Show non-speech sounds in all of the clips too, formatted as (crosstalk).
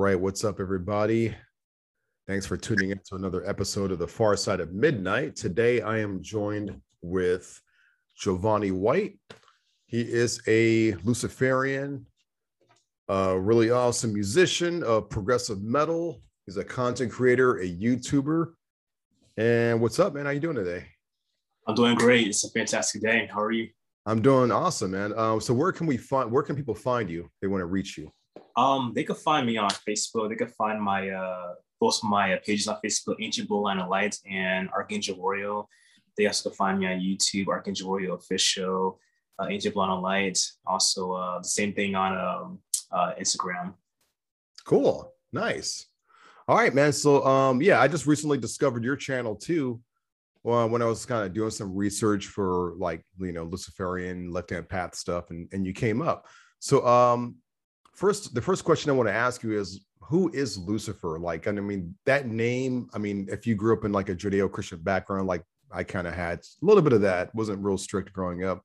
Right, what's up, everybody? Thanks for tuning in to another episode of The Far Side of Midnight. Today, I am joined with Ja'Vanni White. He is a Luciferian, a really awesome musician of progressive metal. He's a content creator, a YouTuber. And what's up, man? How you doing today? I'm doing great. It's a fantastic day. How are you? I'm doing awesome, man. Um, so where can we find? Where can people find you? If they want to reach you. Um, they could find me on Facebook. They could find my uh both my pages on Facebook, Ancient Bloodline of Light and Archangel Royal. They also can find me on YouTube, Archangel Royal Official, uh, Ancient Bloodline of Light. Also, uh, the same thing on um, uh, Instagram. Cool, nice. All right, man. So, um, yeah, I just recently discovered your channel too. Well, when I was kind of doing some research for like you know Luciferian left hand path stuff, and and you came up. So, um, first the first question i want to ask you is who is lucifer like and i mean that name i mean if you grew up in like a judeo-christian background like i kind of had a little bit of that wasn't real strict growing up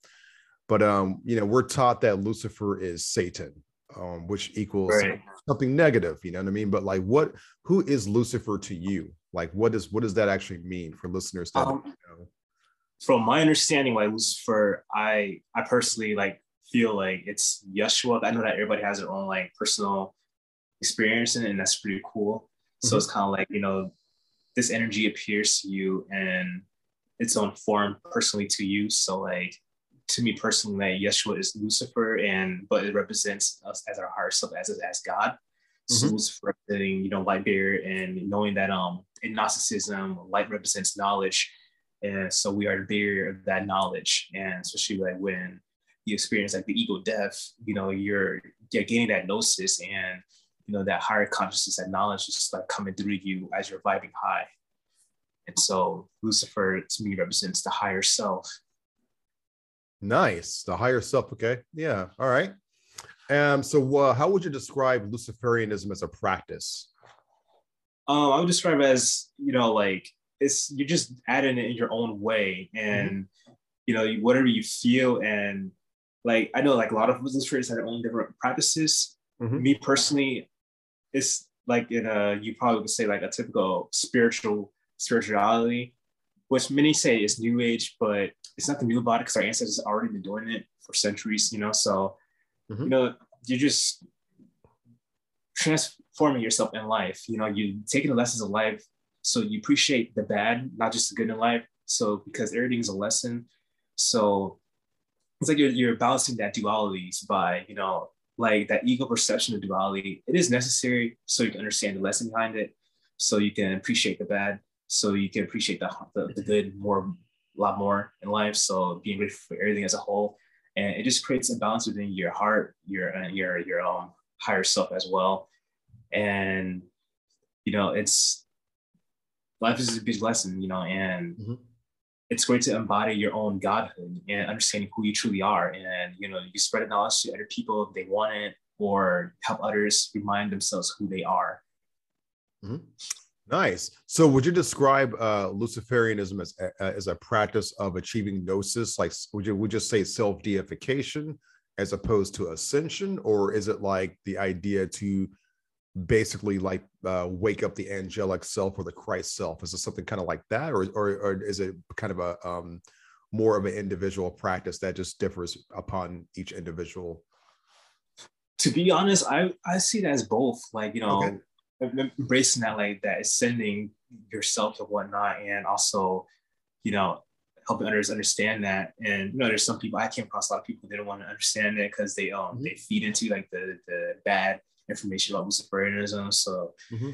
but um you know we're taught that lucifer is satan um which equals right. something negative you know what i mean but like what who is lucifer to you like what does what does that actually mean for listeners that um, know? from my understanding like lucifer i i personally like feel like it's Yeshua. I know that everybody has their own like personal experience in it, and that's pretty cool. So mm-hmm. it's kind of like, you know, this energy appears to you in its own form personally to you. So like to me personally, like Yeshua is Lucifer and but it represents us as our higher self as as God. Mm-hmm. So Lucifer representing, you know, light bearer and knowing that um in Gnosticism, light represents knowledge. And so we are the bearer of that knowledge. And especially like when you experience like the ego death, you know, you're you're gaining that gnosis and you know that higher consciousness, that knowledge is like coming through you as you're vibing high. And so Lucifer to me represents the higher self. Nice, the higher self. Okay, yeah, all right. Um, so uh, how would you describe Luciferianism as a practice? Um, I would describe it as you know, like it's you're just adding it in your own way, and mm-hmm. you know, whatever you feel and like I know like a lot of Muslim traders have their own different practices. Mm-hmm. Me personally, it's like in a you probably would say like a typical spiritual spirituality, which many say is new age, but it's nothing new about it because our ancestors already been doing it for centuries, you know. So mm-hmm. you know, you're just transforming yourself in life. You know, you taking the lessons of life so you appreciate the bad, not just the good in life. So because everything is a lesson. So it's like you're, you're balancing that dualities by you know like that ego perception of duality. It is necessary so you can understand the lesson behind it so you can appreciate the bad so you can appreciate the, the, the good more a lot more in life. So being grateful for everything as a whole. And it just creates a balance within your heart your your your own higher self as well. And you know it's life is a big lesson you know and mm-hmm it's great to embody your own godhood and understanding who you truly are. And you know, you spread the knowledge to other people if they want it, or help others remind themselves who they are. Mm-hmm. Nice. So, would you describe uh, Luciferianism as as a practice of achieving gnosis? Like, would you would you say self deification as opposed to ascension, or is it like the idea to basically like uh, wake up the angelic self or the Christ self? Is it something kind of like that, or or, or is it kind of a um, more of an individual practice that just differs upon each individual? To be honest, I I see it as both. Like you know, okay. embracing that like that ascending yourself and whatnot, and also you know helping others understand that. And you know, there's some people I came across a lot of people they don't want to understand it because they um mm-hmm. they feed into like the the bad information about Luciferianism. So, mm-hmm.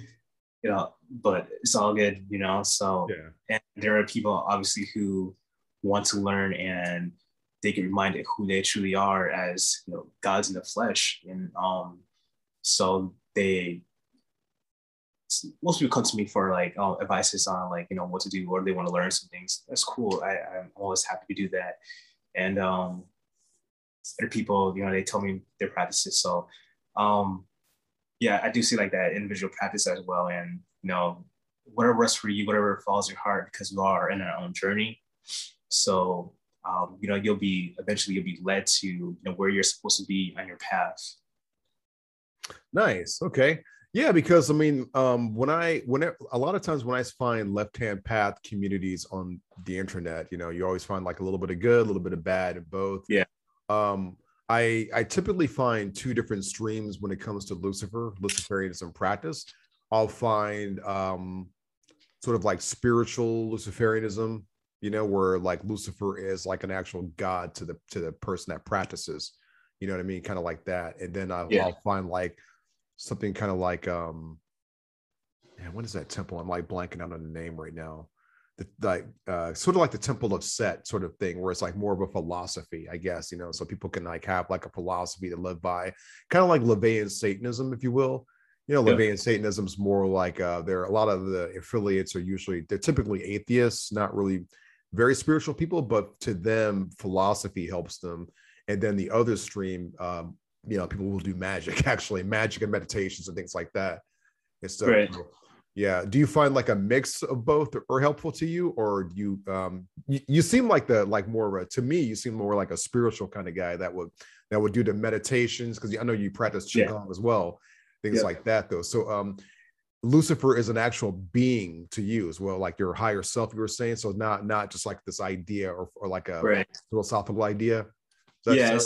you know, but it's all good, you know. So, yeah. and there are people obviously who want to learn and they get reminded who they truly are as you know gods in the flesh, and um, so they most people come to me for like oh, advices on like you know what to do or they want to learn some things. That's cool. I, I'm always happy to do that. And um, other people, you know, they tell me their practices. So um, yeah, I do see like that individual practice as well. And, you know, whatever works for you, whatever falls your heart, because we are in our own journey. So, um, you know, you'll be eventually you'll be led to you know where you're supposed to be on your path. Nice. Okay. Yeah, because I mean, um, when I when it, a lot of times when I find left hand path communities on the internet, you know, you always find like a little bit of good, a little bit of bad, both. Yeah. Um, I I typically find two different streams when it comes to Lucifer, Luciferianism practice. I'll find um, sort of like spiritual Luciferianism, you know, where like Lucifer is like an actual god to the to the person that practices. You know what I mean? Kind of like that. And then I'll, yeah. I'll find like something kind of like um man, what is that temple? I'm like blanking out on the name right now. Like uh sort of like the temple of Set sort of thing, where it's like more of a philosophy, I guess, you know, so people can like have like a philosophy to live by, kind of like LaVeyan Satanism, if you will. You know, LaVeyan Satanism is more like uh there are a lot of the affiliates are usually they're typically atheists, not really very spiritual people, but to them, philosophy helps them. And then the other stream, um, you know people will do magic (laughs) actually magic and meditations and things like that and so right. Yeah do you find like a mix of both are helpful to you or do you um you, you seem like the like more of a to me you seem more like a spiritual kind of guy that would that would do the meditations because i know you practice qigong yeah. as well things like that though so um lucifer is an actual being to you as well like your higher self you were saying so not not just like this idea or, or like a right. philosophical idea yeah,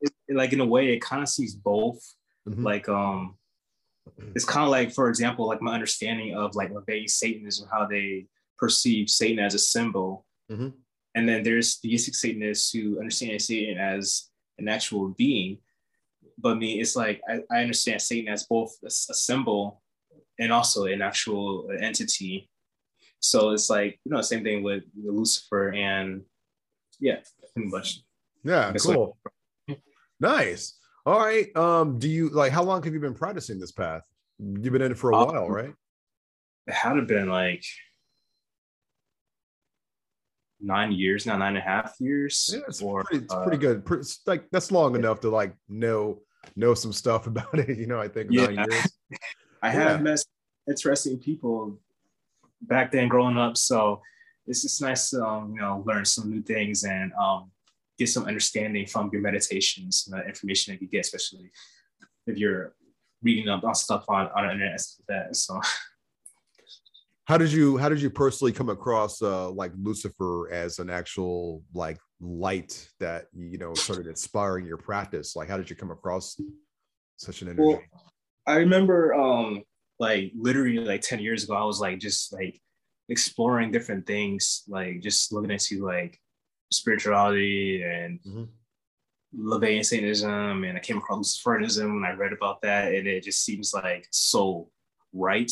it, like in a way, it kind of sees both. Mm-hmm. Like, um, it's kind of like, for example, like my understanding of like LaVeyan Satanism, how they perceive Satan as a symbol, mm-hmm. and then there's theistic Satanists who understand Satan as an actual being. But me, it's like I, I understand Satan as both a, a symbol and also an actual entity. So it's like you know, same thing with, with Lucifer and yeah, pretty much. Yeah, cool. nice. All right. Um, do you like how long have you been practicing this path? You've been in it for a um, while, right? It had been like nine years now, nine and a half years. Yeah, it's, or, pretty, it's uh, pretty good. Pretty, like that's long enough to like know know some stuff (laughs) about it. You know, I think yeah. nine years. (laughs) I yeah. have met interesting people back then growing up, so it's just nice to um, you know learn some new things and um, get some understanding from your meditations and the information that you get, especially if you're reading up on stuff on, on the internet that. So how did you how did you personally come across uh like Lucifer as an actual like light that you know started inspiring your practice? Like how did you come across such an energy? Well, I remember um like literally like 10 years ago, I was like just like exploring different things, like just looking into like spirituality and mm-hmm. LaVeyan Satanism, and I came across Luciferianism when I read about that, and it just seems like so right.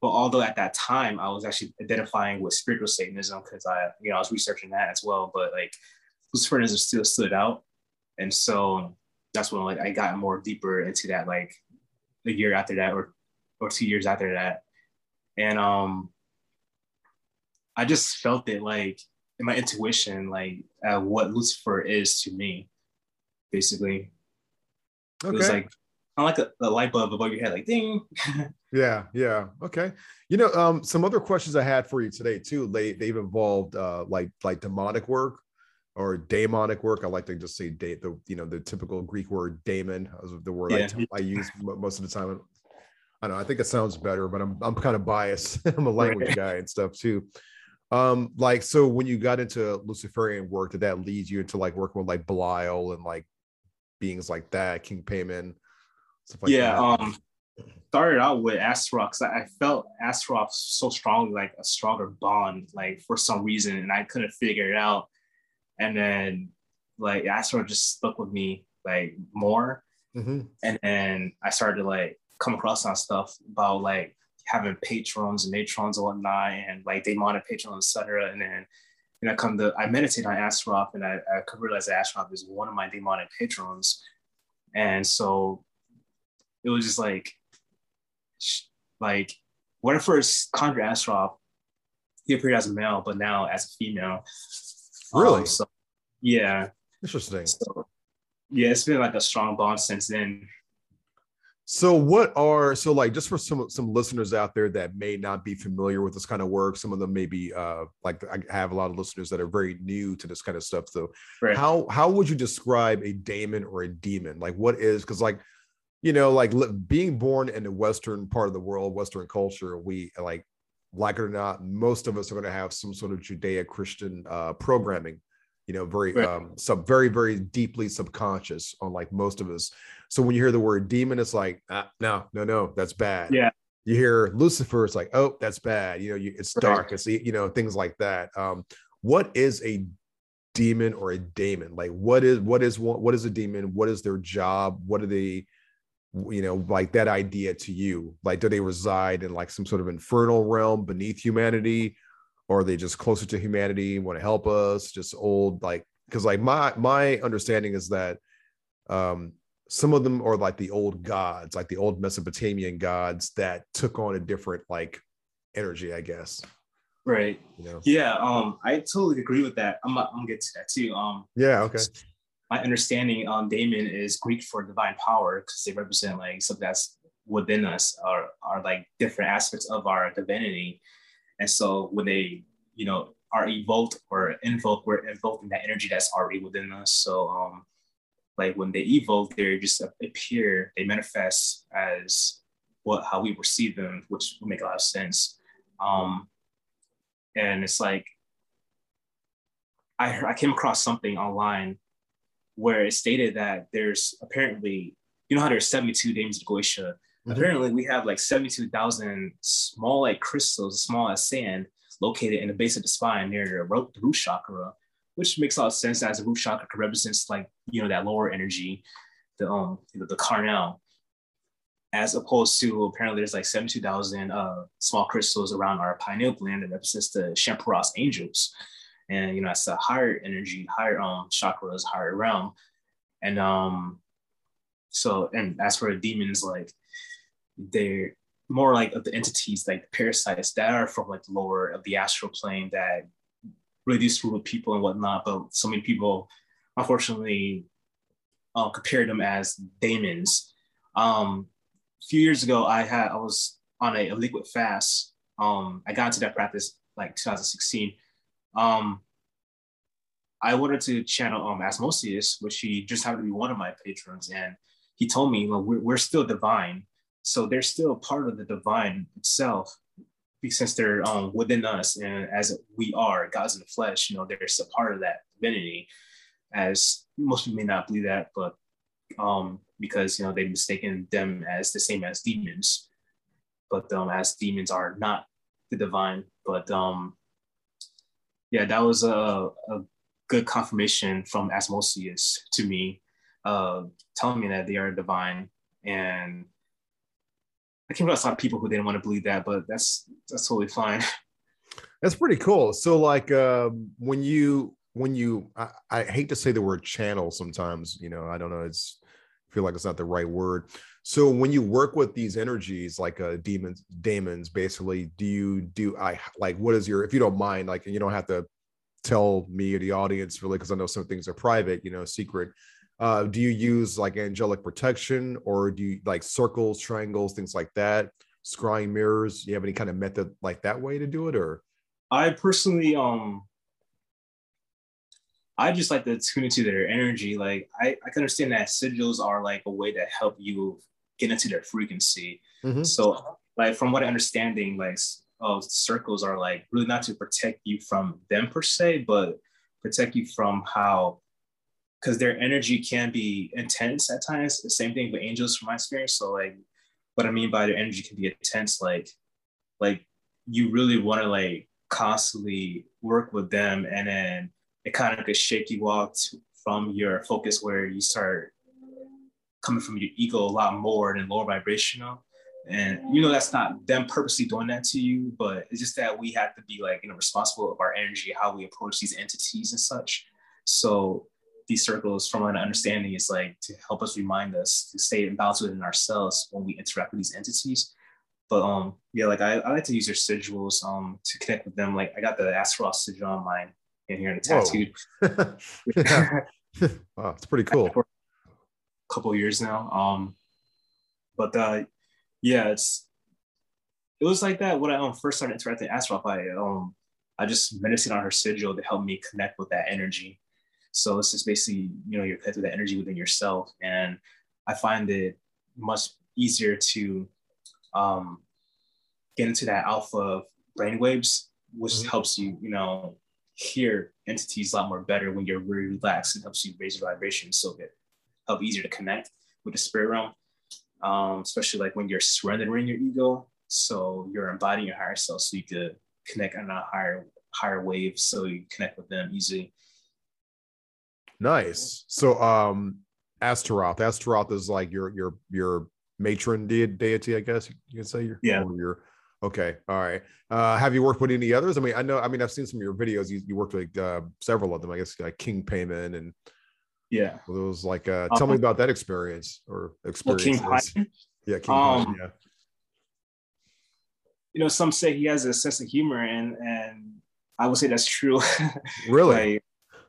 But although at that time I was actually identifying with spiritual Satanism because I, you know, I was researching that as well, but like Luciferianism still stood out, and so that's when like I got more deeper into that, like a year after that, or or two years after that, and um, I just felt it like in my intuition, like uh, what Lucifer is to me, basically. Okay. It was like kind of like a, a, light bulb above your head, like ding. (laughs) yeah, yeah. Okay. You know, um, some other questions I had for you today too. They they've involved uh like like demonic work or daemonic work. I like to just say da- the you know the typical Greek word daemon is the word yeah. I, I use most of the time. I don't know. I think it sounds better, but I'm I'm kind of biased. (laughs) I'm a language right. guy and stuff too. Um, like so when you got into Luciferian work, did that lead you into like working with like Belial and like beings like that, King Paimon? Like yeah, that? um started out with because I felt Astaroth so strongly, like a stronger bond, like for some reason, and I couldn't figure it out. And then like Astaroth just stuck with me like more. Mm-hmm. And then I started to like come across on stuff about like having patrons and matrons and whatnot, and like they demonic patrons, etc. And then, you know, come to I meditate on Astaroth, and I, I realize that Astaroth is one of my demonic patrons, and so it was just like, like when I first conjured Astaroth, he appeared as a male, but now as a female. Really? Um, so, yeah. Interesting. So, yeah, it's been like a strong bond since then. So what are so like just for some some listeners out there that may not be familiar with this kind of work, some of them may be uh like I have a lot of listeners that are very new to this kind of stuff. So right. how how would you describe a daemon or a demon? Like what is because like you know, like being born in the Western part of the world, Western culture, we like, like it or not, most of us are going to have some sort of Judeo-Christian uh, programming, you know, very, right. um, some very, very deeply subconscious on like most of us. So when you hear the word demon, it's like, ah, no, no, no, that's bad. Yeah. You hear Lucifer, it's like, oh, that's bad. You know, you, it's dark. It's you know things like that. Um, what is a demon or a daemon? Like, what is what is what is a demon? What is their job? What are they? you know like that idea to you like do they reside in like some sort of infernal realm beneath humanity or are they just closer to humanity want to help us? Just old like because like my my understanding is that um some of them are like the old gods like the old mesopotamian gods that took on a different like energy i guess. Right. You know? yeah um i totally agree with that. I'm, I'm gonna get to that too um yeah okay. my understanding on daemon is Greek for divine power because they represent like something that's within us or are like different aspects of our divinity. And so when they, you know, are evoked or invoked, we're invoking that energy that's already within us. So um like when they evoke, they just appear, they manifest as what how we receive them, which would make a lot of sense. Um and it's like I, I came across something online where it stated that there's apparently, you know how there's 72 names of Goetia. Mm-hmm. Apparently, we have like 72,000 small like crystals, small as sand, located in the base of the spine near the root chakra, which makes a lot of sense as the root chakra represents like you know that lower energy, the um the, the carnal, as opposed to apparently there's like 72,000 uh, small crystals around our pineal gland that represents the Shemhamphorash angels and you know that's a higher energy higher um chakras higher realm and um so and as for demons like they're more like of the entities like the parasites that are from like lower of the astral plane that really with people and whatnot but so many people unfortunately uh, compared them as demons. um a few years ago i had i was on a, a liquid fast. Um i got into that practice like 2016 um, I wanted to channel um, Asmodeus, which he just happened to be one of my patrons, and he told me, well, we're, we're still divine, so they're still part of the divine itself, since they're um, within us, and as we are God's in the flesh, you know, they're still part of that divinity. As most people may not believe that, but um, because you know they've mistaken them as the same as demons, but um, as demons are not the divine, but um, yeah, that was a, a good confirmation from Asmodeus to me, uh, telling me that they are divine. And I came across a lot of people who didn't want to believe that, but that's that's totally fine. (laughs) That's pretty cool. So, like, uh, when you when you, I, I hate to say the word channel sometimes. You know, I don't know. It's I feel like it's not the right word. So when you work with these energies like uh demons, daemons, basically, do you do I like what is your if you don't mind, like you don't have to tell me or the audience really because I know some things are private, you know, secret. Uh, do you use like angelic protection or do you like circles, triangles, things like that? Scrying mirrors? Do you have any kind of method like that way to do it or? I personally, um, I just like to tune into their energy. Like I, I can understand that sigils are like a way to help you get into their frequency. Mm-hmm. So like from what I understanding, like oh, circles are like really not to protect you from them per se, but protect you from how because their energy can be intense at times. The same thing with angels from my experience. So like what I mean by their energy can be intense, like like you really want to like constantly work with them and then it kind of could shake you off from your focus where you start coming from your ego a lot more than lower vibrational. And you know that's not them purposely doing that to you, but it's just that we have to be like you know responsible of our energy, how we approach these entities and such. So these circles, from an understanding, is like to help us remind us to stay in balance within ourselves when we interact with these entities. But um, yeah, like I, I like to use their sigils um to connect with them. Like I got the Astaroth sigil on mine in here and tattooed. (laughs) wow, it's pretty cool. For (laughs) a couple years now. Um, but uh, yeah, it's it was like that when I um, first started interacting with Astaroth. I um I just meditated on her sigil to help me connect with that energy. So it's just basically you know you're connected with that energy within yourself, and I find it much easier to um, get into that alpha brainwaves, which mm-hmm. helps you, you know, hear entities a lot more better when you're really relaxed and helps you raise your vibration so it help easier to connect with the spirit realm. Um, especially like when you're surrendering your ego. So you're embodying your higher self so you could connect on a higher higher wave so you connect with them easily. Nice. So um Astaroth. Astaroth is like your your your matron de- deity, I guess you can say. Your, yeah. Your, okay. All right. Uh, have you worked with any others? I mean, I know. I mean, I've seen some of your videos. You, you worked with uh, several of them. I guess like King Paimon and yeah. Well, it was like. Uh, tell um, me about that experience or experience. Well, King yeah, King um, Yeah. You know, some say he has a sense of humor, and and I would say that's true. (laughs) Really. like,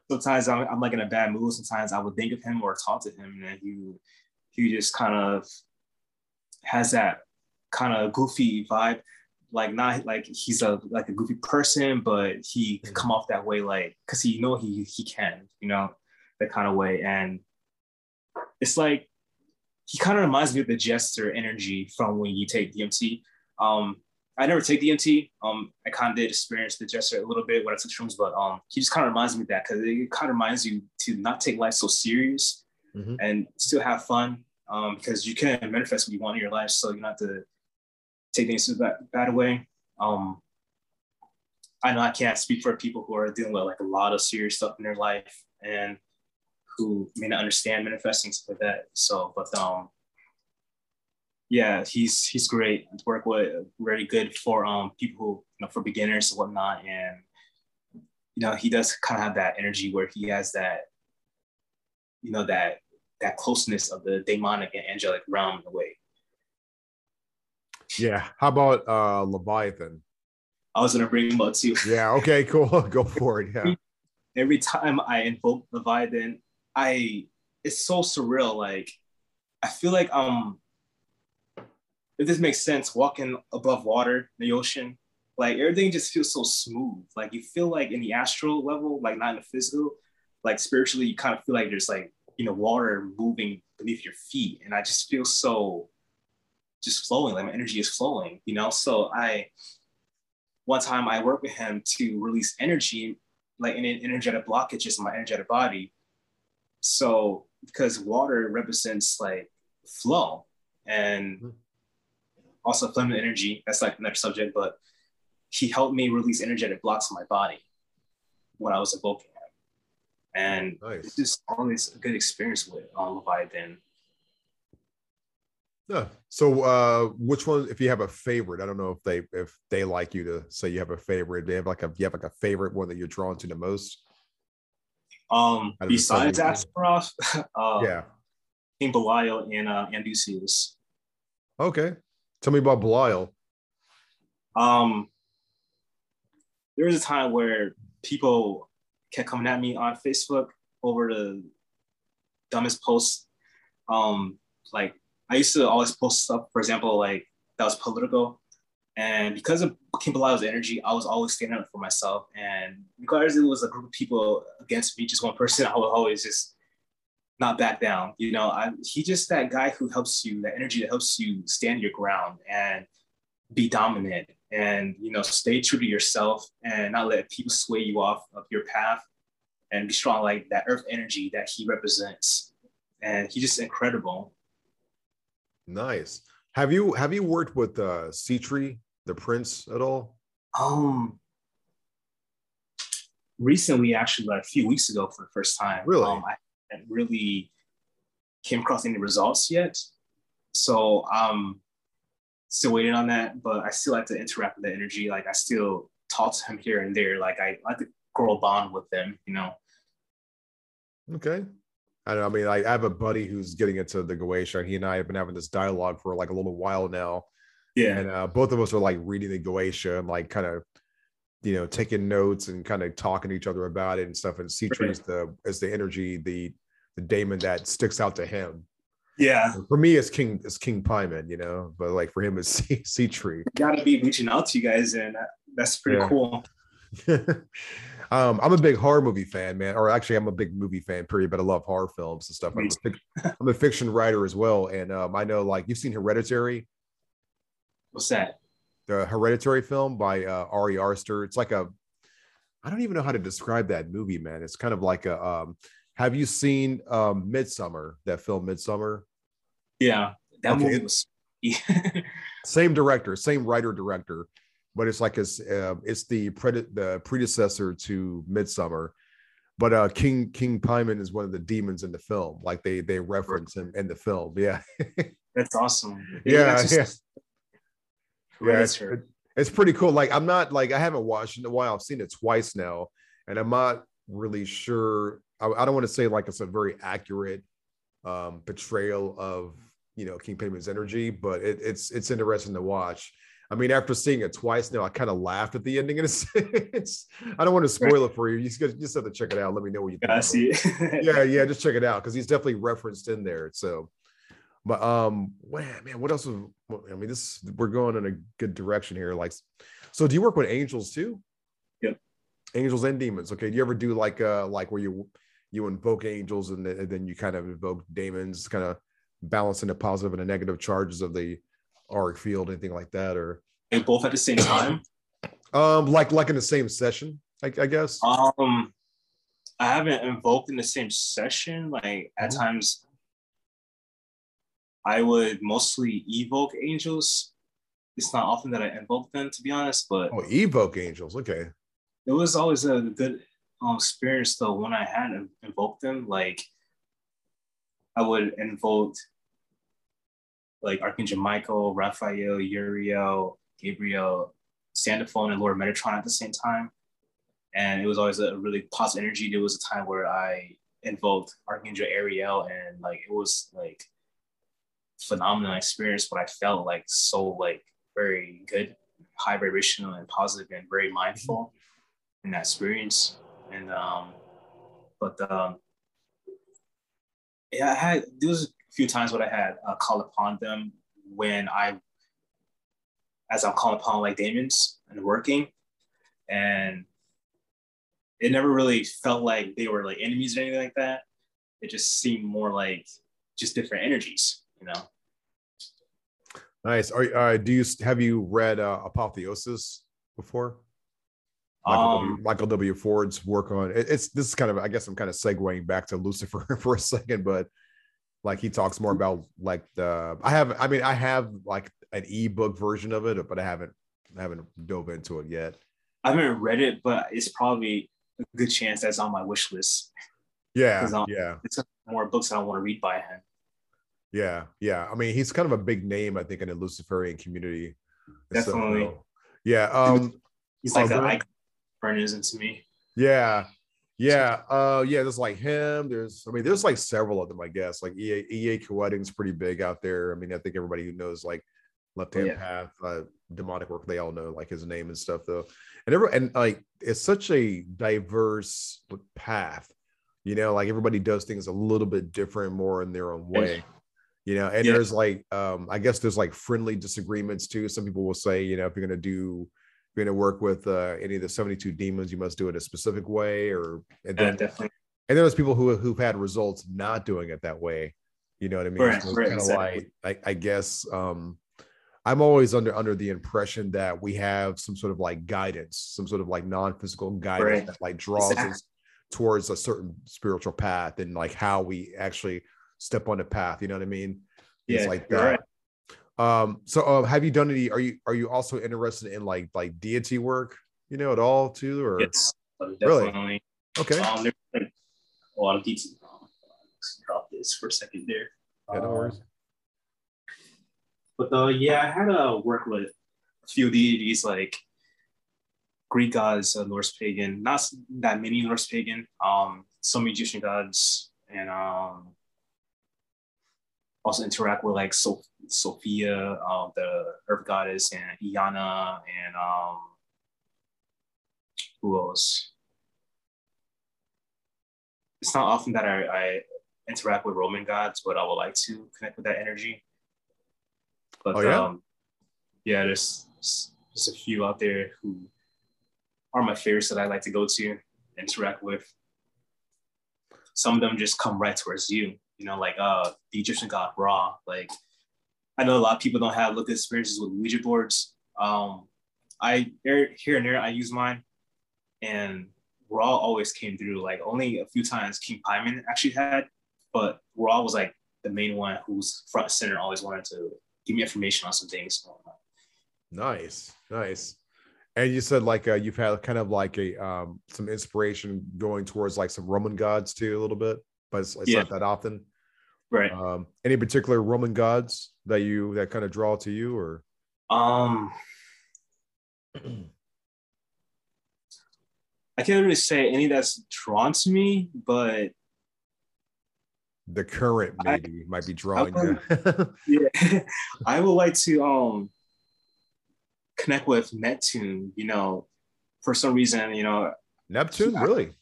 sometimes I'm, I'm, like in a bad mood. Sometimes I would think of him or talk to him, and he he just kind of has that kind of goofy vibe. Like not like he's a like a goofy person, but he can come off that way like because he know he he can, you know, that kind of way. And it's like he kind of reminds me of the jester energy from when you take DMT. Um, I never take DMT. Um, I kind of did experience the jester a little bit when I took shrooms, but um, he just kind of reminds me of that because it kind of reminds you to not take life so serious mm-hmm. and still have fun. Um, because you can manifest what you want in your life, so you don't have to take things to that bad way. Um, I know I can't speak for people who are dealing with like a lot of serious stuff in their life and who may not understand manifesting stuff like that. So, but um, yeah, he's he's great to work with. Really good for um people who you know for beginners and whatnot. And you know he does kind of have that energy where he has that you know that that closeness of the demonic and angelic realm in a way. Yeah. How about uh Leviathan? I was gonna bring him up too. Yeah. Okay. (laughs) Cool. Go for it. Yeah. (laughs) Every time I invoke Leviathan, I it's so surreal. Like I feel like um if this makes sense, walking above water the ocean, like everything just feels so smooth. Like you feel like in the astral level, like not in the physical, like spiritually, you kind of feel like there's like, you know, water moving beneath your feet. And I just feel so just flowing, like my energy is flowing, you know? So I, one time I worked with him to release energy, like in an energetic blockages in my energetic body. So because water represents like flow and mm-hmm also feminine energy. That's like another subject, but he helped me release energetic blocks in my body when I was evoking him. And nice. it's just always a good experience with um, Leviathan. Yeah. So uh which one if you have a favorite, I don't know if they if they like you to say you have a favorite. They have like a you have like a favorite one that you're drawn to the most. Um besides Astaroth, (laughs) uh, yeah. King Belial and uh Amdusias. Okay. Tell me about Belial. Um, there was a time where people kept coming at me on Facebook over the dumbest posts. Um, like I used to always post stuff, for example, like that was political. And because of King Belial's energy, I was always standing up for myself. And regardless it was a group of people against me, just one person, (laughs) I would always just not back down. You know, I, he just that guy who helps you, that energy that helps you stand your ground and be dominant and, you know, stay true to yourself and not let people sway you off of your path and be strong like that earth energy that he represents. And he's just incredible. Nice. Have you have you worked with uh Sitri, the prince at all? Um recently actually like a few weeks ago for the first time. Really? Um, I haven't really came across any results yet. So I'm still waiting on that, but I still like to interact with the energy. Like I still talk to him here and there. Like I like to grow a bond with them, you know. Okay. I know. I mean, I, I have a buddy who's getting into the Goetia. And he and I have been having this dialogue for like a little while now. Yeah. And uh, both of us are like reading the Goetia and like kind of you know taking notes and kind of talking to each other about it and stuff and Sitri right. is the is the energy the the daemon that sticks out to him yeah for me it's king it's king Paimon, you know but like for him it's (laughs) Sitri gotta be reaching out to you guys and that's pretty yeah. cool (laughs) um, I'm a big horror movie fan, man. Or actually, I'm a big movie fan, period. But I love horror films and stuff. I'm a, (laughs) I'm a fiction writer as well, and um, I know like you've seen Hereditary. What's that? The Hereditary film by uh, Ari Aster. It's like a, I don't even know how to describe that movie, man. It's kind of like a. Um, have you seen um, Midsommar? That film, Midsommar. Yeah, that okay. movie was. (laughs) same director, same writer director but it's like it's uh, it's the pred- the predecessor to Midsommar. But uh, King King Paimon is one of the demons in the film. Like they they reference him in the film. Yeah. (laughs) That's awesome. Yeah, yeah. yeah it's, it's pretty cool. Like I'm not like I haven't watched in a while. I've seen it twice now, and I'm not really sure. I, I don't want to say like it's a very accurate um, portrayal of you know King Paimon's energy, but it, it's it's interesting to watch. I mean, after seeing it twice now, I kind of laughed at the ending. And it's, it's I don't want to spoil it for you. You just, just have to check it out. Let me know what you think. I see. (laughs) yeah, yeah, just check it out because he's definitely referenced in there. So, but um, man, man, what else? Is, I mean, this we're going in a good direction here. Like, so do you work with angels too? Yep. Angels and demons. Okay. Do you ever do like uh like where you you invoke angels and, then you kind of invoke demons, kind of balancing the positive and the negative charges of the arc field, anything like that, or and both at the same time? Um, like like in the same session, I, I guess. Um, I haven't invoked in the same session. Like at mm-hmm. times, I would mostly evoke angels. It's not often that I invoke them, to be honest. But oh, evoke angels, okay. It was always a good um, experience though when I had invoked them. Like I would invoke like Archangel Michael, Raphael, Uriel, Gabriel, Sandalphon, and Lord Metatron at the same time. And it was always a really positive energy. There was a time where I invoked Archangel Ariel, and like it was like phenomenal experience. But I felt like so like very good, high vibrational and positive, and very mindful in that experience. And um, but um, yeah, I had there was a few times what I had uh, called upon them when I, as I'm calling upon like demons and working, and it never really felt like they were like enemies or anything like that. It just seemed more like just different energies, you know. Nice. Are uh, do you have you read uh, Apotheosis before? Michael, um, w, Michael W. Ford's work on it, it's this is kind of I guess I'm kind of segueing back to Lucifer (laughs) for a second, but like he talks more about like the I have I mean I have like an ebook version of it, but I haven't I haven't dove into it yet. I haven't read it, but it's probably a good chance that's on my wish list. Yeah, um, yeah. It's more books I want to read by him. Yeah, yeah. I mean, he's kind of a big name, I think, in the Luciferian community. Definitely. So, yeah. Um, he's like a icon Burnism to me. Yeah, yeah, uh, yeah. There's like him. There's, I mean, there's like several of them, I guess. Like EA, EA Koetting's pretty big out there. I mean, I think everybody who knows like Left Hand yeah. Path, uh, demonic work, they all know like his name and stuff, though. And every and like it's such a diverse path, you know. Like everybody does things a little bit different, more in their own way, you know. And yeah. there's like, um, I guess there's like friendly disagreements too. Some people will say, you know, if you're gonna do you're going to work with uh, any of the 72 demons, you must do it a specific way, or and then, definitely. And then there's people who who've had results not doing it that way. You know what I mean? Right, so right, kind of like I, I guess um, I'm always under under the impression that we have some sort of like guidance, some sort of like non-physical guidance right. that like draws exactly. us towards a certain spiritual path and like how we actually step on the path. You know what I mean? Yeah, it's like that. Right. Um, so uh, have you done any? Are you are you also interested in like like deity work? You know, at all too, or yes, definitely. Really? Okay. Um, there's like a lot of details. drop this for a second there. Yeah, no worries. Um, but uh, yeah, I had to work with a few deities like Greek gods, uh, Norse pagan, not that many Norse pagan, um, some Egyptian gods, and um, also interact with like so- Sophia, uh, the Earth goddess, and Iana, and um, who else? It's not often that I, I interact with Roman gods, but I would like to connect with that energy. But oh, yeah? Um, yeah, there's there's a few out there who are my favorites that I like to go to interact with. Some of them just come right towards you, you know, like uh the Egyptian god Ra. Like I know a lot of people don't have good experiences with Ouija boards. Um, I here and there I use mine, and Ra always came through. Like only a few times King Paimon actually had, but Ra was like the main one who's front center always wanted to give me information on some things. Nice, nice. And you said like uh, you've had kind of like a um, some inspiration going towards like some Roman gods too a little bit, but it's, it's yeah. not that often. Right. Um, any particular Roman gods that you that kind of draw to you, or? Um, I can't really say any that's drawn to me, but the current maybe I, might be drawing. I would, yeah, (laughs) I would like to um connect with Neptune. You know, for some reason, you know, Neptune, really?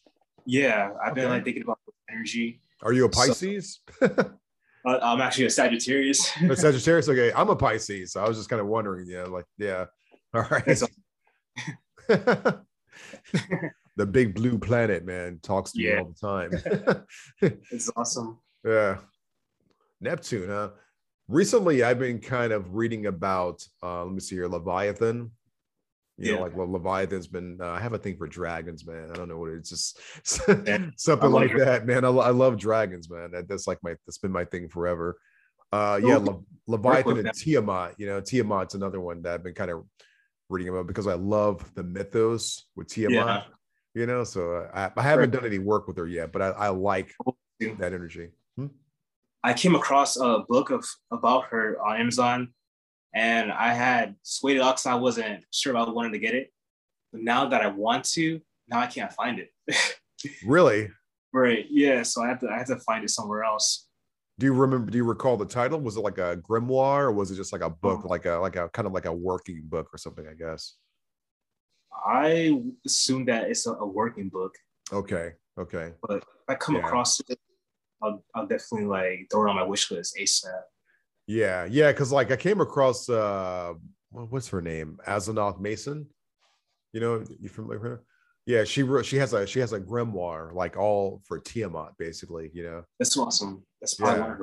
Yeah, I've okay. been like thinking about energy. Are you a Pisces? So, (laughs) uh, I'm actually a Sagittarius. a (laughs) Sagittarius, okay. I'm a Pisces, so I was just kind of wondering. Yeah, like yeah. (laughs) All right. the big blue planet, man, talks to yeah. me all the time. it's awesome. Yeah. Neptune, huh? Recently, I've been kind of reading about, uh, let me see here, Leviathan. You yeah. know, like well, Leviathan's been. Uh, I have a thing for dragons, man. I don't know what it is, just (laughs) something like that, man. I, I love dragons, man. That, that's like my that's been my thing forever. Uh, yeah, Le- Leviathan and Tiamat. You know, Tiamat's another one that I've been kind of reading about because I love the mythos with Tiamat. Yeah. You know, so I, I haven't done any work with her yet, but I, I like that energy. Hmm? I came across a book of about her on Amazon, and I had swayed it because I wasn't sure if I wanted to get it. But now that I want to, now I can't find it. (laughs) really? Right. Yeah. So I have to I have to find it somewhere else. Do you remember? Do you recall the title? Was it like a grimoire, or was it just like a uh-huh. book, oh. like a like a kind of like a working book or something? I guess. I assume that it's a, a working book. Okay. Okay. But if I come yeah. across it, I'll, I'll definitely like throw it on my wish list ASAP. Yeah, yeah, because like I came across uh what's her name? Asenath Mason. You know, you familiar with her? Yeah, she wrote she has a she has a grimoire like all for Tiamat, basically, you know. That's awesome. That's yeah.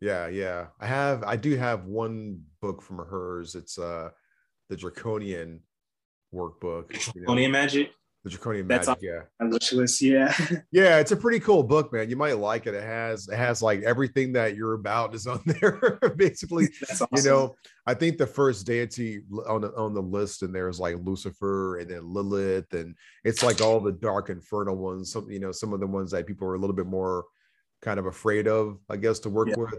Yeah, yeah. I have I do have one book from hers. It's uh the Draconian workbook. Draconian know? magic. The Draconian That's Magic, yeah. On wish list, yeah. (laughs) yeah, it's a pretty cool book, man. You might like it. It has it has like everything that you're about is on (laughs) there, basically. (laughs) Awesome. You know, I think the first deity on the on the list and there's like Lucifer and then Lilith, and it's like all the dark infernal ones. Some you know, some of the ones that people are a little bit more kind of afraid of, I guess, to work yeah. with.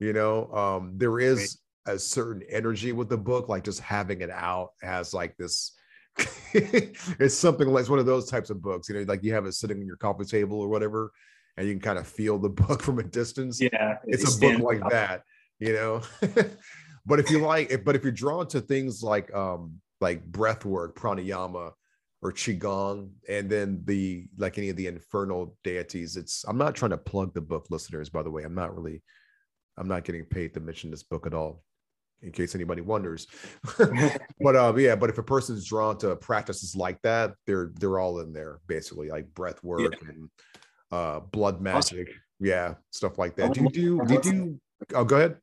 You know, um, there is a certain energy with the book, like just having it out has like this (laughs) it's something like it's one of those types of books, you know, like you have it sitting on your coffee table or whatever, and you can kind of feel the (laughs) book from a distance. Yeah, it's a book like up. that, you know. (laughs) but if you like, if, but if you're drawn to things like um like breath work, pranayama, or qigong, and then the like any of the infernal deities, it's I'm not trying to plug the book, listeners. By the way, I'm not really, I'm not getting paid to mention this book at all in case anybody wonders. (laughs) (laughs) but uh, yeah, but if a person's drawn to practices like that, they're they're all in there basically, like breath work yeah. and uh, blood magic, awesome. yeah, stuff like that. Do you do? Do you do? Oh, go ahead.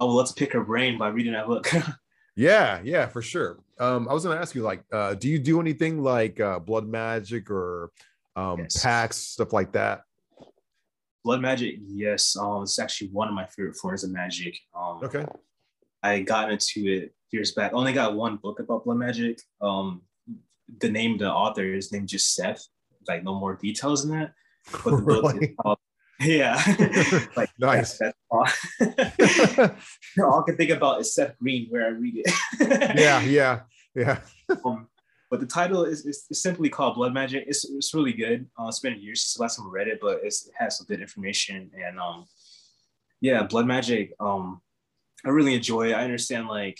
Oh, well, let's pick her brain by reading that book. (laughs) yeah, yeah, for sure. Um, I was gonna ask you, like, uh, do you do anything like uh, blood magic or um, yes. pacts, stuff like that? Blood magic, yes. Um, it's actually one of my favorite forms of magic. Um, okay. I got into it years back. I only got one book about blood magic. Um, the name the author is named just Seth. Like no more details in that. But the really? book is called (laughs) yeah. (laughs) like nice. That's, (laughs) all. all I can think about is Seth Green where I read it. yeah, yeah, yeah. Um, but the title is, is, is, simply called Blood Magic. It's, it's really good. Uh, it's been years since the last time I read it, but it has some good information. And um, yeah, Blood Magic. Um, I really enjoy it. I understand like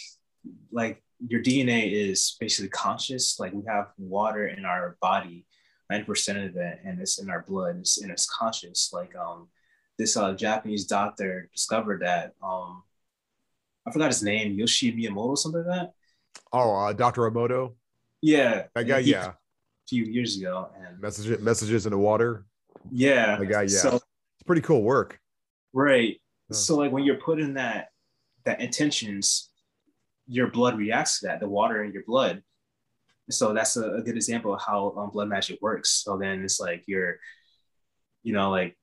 like your DNA is basically conscious. Like we have water in our body, 90% of it, and it's in our blood and it's, and it's conscious. Like um this uh, Japanese doctor discovered that um I forgot his name, Yoshi Miyamoto, something like that. Oh, uh, Dr. Emoto. Yeah, I got yeah. A few years ago, and messages messages in the water. Yeah, I got yeah. So, it's pretty cool work. Right. So like when you're putting that that intentions, your blood reacts to that. The water in your blood. So that's a, a good example of how um, blood magic works. So then it's like you're, you know, like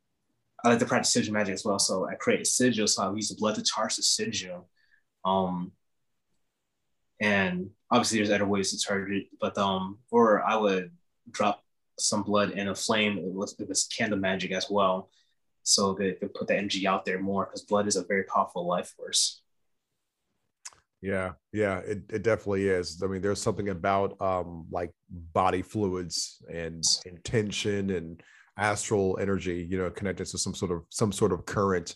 I like to practice sigil magic as well. So I create a sigil. So I use the blood to charge the sigil. Um, and obviously there's other ways to charge it, but um, or I would drop some blood in a flame. It was, candle magic as well. So they could put the energy out there more because blood is a very powerful life force. Yeah, yeah, it, it definitely is. I mean, there's something about um like body fluids and, and tension and astral energy, you know, connected to some sort of some sort of current,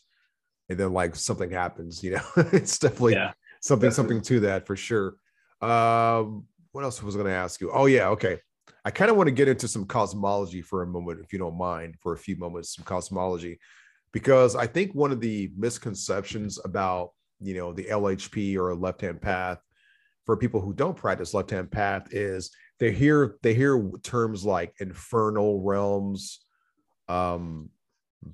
and then like something happens, you know. (laughs) it's definitely yeah, something, something to that for sure. Um, what else was I gonna ask you? Oh, yeah, okay. I kind of want to get into some cosmology for a moment, if you don't mind, for a few moments, some cosmology, because I think one of the misconceptions about you know the LHP or a left hand path for people who don't practice left hand path is they hear they hear terms like infernal realms, um,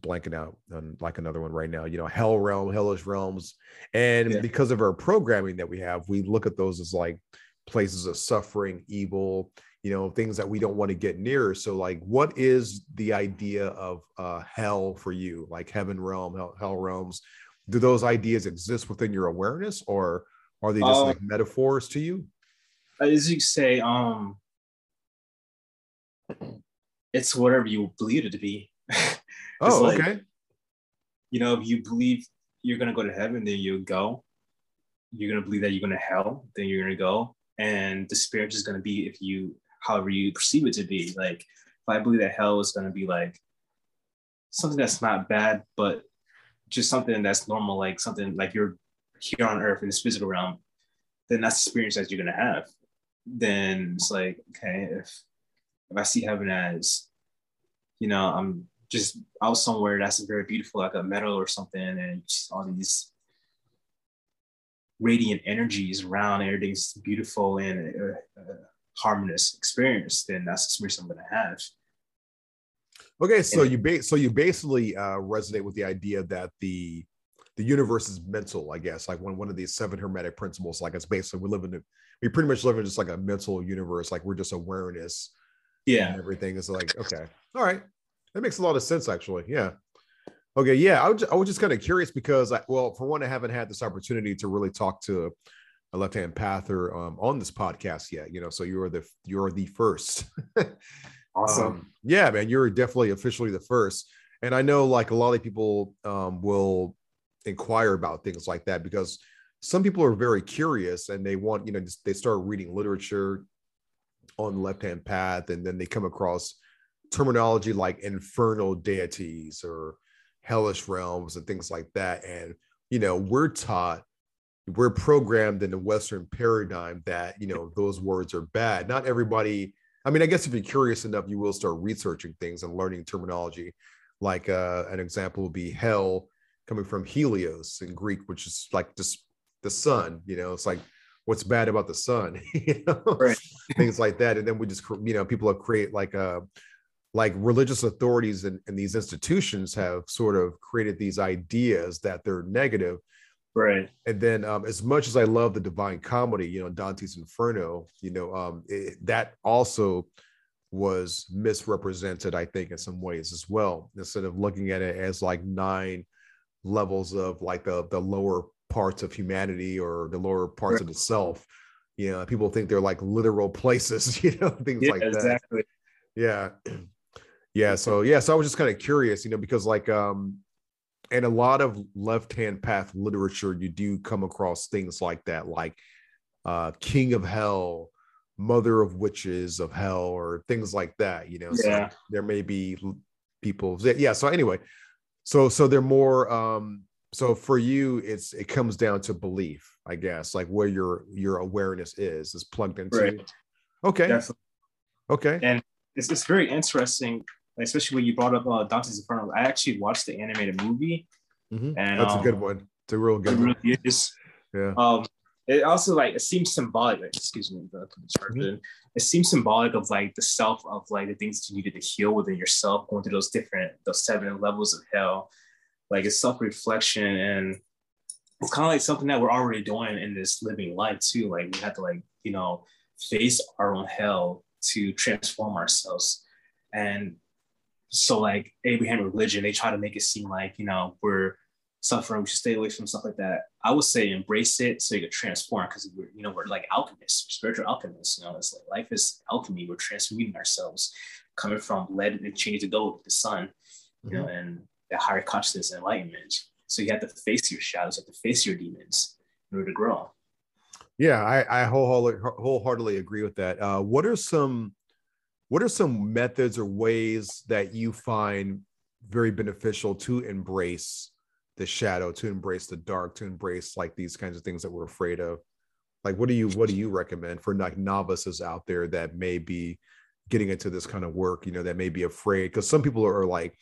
blanking out on like another one right now. You know, hell realm, hellish realms, and yeah. because of our programming that we have, we look at those as like places of suffering, evil, you know, things that we don't want to get near. So, like, what is the idea of uh, hell for you? Like heaven realm, hell, hell realms do those ideas exist within your awareness or are they just uh, like metaphors to you? As you say um it's whatever you believe it to be. (laughs) Oh like, okay. you know if you believe you're going to go to heaven then you go. You're going to believe that you're going to hell then you're going to go. And the spirit is going to be if you however you perceive it to be. Like if i believe that hell is going to be like something that's not bad but just something that's normal, like something like you're here on earth in this physical realm, then that's the experience that you're gonna have. Then it's like, okay, if if I see heaven as, you know, I'm just out somewhere that's very beautiful, like a meadow or something, and all these radiant energies around, everything's beautiful and a, a harmonious experience, then that's the experience I'm gonna have. Okay, so and, you ba- so you basically uh, resonate with the idea that the the universe is mental, I guess, like one one of these seven hermetic principles. Like it's basically we live in a, we pretty much live in just like a mental universe. Like we're just awareness. Yeah, everything is like okay, all right, that makes a lot of sense actually. Yeah. Okay, yeah, I, was I was just kind of curious because, I, well, for one, I haven't had this opportunity to really talk to a left-hand pather um, on this podcast yet. You know, so you're the you're the first. (laughs) Awesome. Um, yeah, man, you're definitely officially the first. And I know like a lot of people um, will inquire about things like that because some people are very curious and they want, you know, they start reading literature on the left hand path and then they come across terminology like infernal deities or hellish realms and things like that. And, you know, we're taught, we're programmed in the Western paradigm that, you know, those words are bad. Not everybody I mean, I guess if you're curious enough, you will start researching things and learning terminology. Like uh, an example would be hell coming from Helios in Greek, which is like just the sun. You know, it's like what's bad about the sun, (laughs) you know, right. things like that. And then we just, you know, people have create like uh like religious authorities and, and these institutions have sort of created these ideas that they're negative Right. And then, um, as much as I love the Divine Comedy, you know, Dante's Inferno, you know, um, it, that also was misrepresented, I think, in some ways as well. Instead of looking at it as like nine levels of like the the lower parts of humanity or the lower parts right. of itself, you know, people think they're like literal places, (laughs) you know, things yeah, like that. Exactly. Yeah. (clears throat) Yeah. So yeah. So I was just kind of curious, you know, because like um and a lot of left hand path literature you do come across things like that like uh king of hell mother of witches of hell or things like that you know yeah. so there may be people yeah so anyway so so they're more um so for you it's it comes down to belief i guess like where your your awareness is is plugged into right. okay Definitely. okay and it's, it's very interesting especially when you brought up uh, Dante's Inferno. I actually watched the animated movie, mm-hmm. and that's um, a good one. It's a real good. It really one. is. Yeah. Um, it also like it seems symbolic. Excuse me, the, mm-hmm. It seems symbolic of like the self of like the things that you needed to heal within yourself, going through those different those seven levels of hell. Like it's self reflection, and it's kind of like something that we're already doing in this living life too. Like we have to like you know face our own hell to transform ourselves, and so like Abraham religion, they try to make it seem like you know we're suffering, we should stay away from stuff like that. I would say embrace it so you can transform because we're, you know, we're like alchemists, spiritual alchemists. You know, it's like life is alchemy. We're transmuting ourselves, coming from lead and change to gold, the sun, you mm-hmm. know, and the higher consciousness and enlightenment. So you have to face your shadows, you have to face your demons in order to grow. Yeah, I, I wholeheartedly, wholeheartedly agree with that. Uh, what are some what are some methods or ways that you find very beneficial to embrace the shadow to embrace the dark to embrace like these kinds of things that we're afraid of? Like what do you what do you recommend for like novices out there that may be getting into this kind of work you know that may be afraid? Because some people are like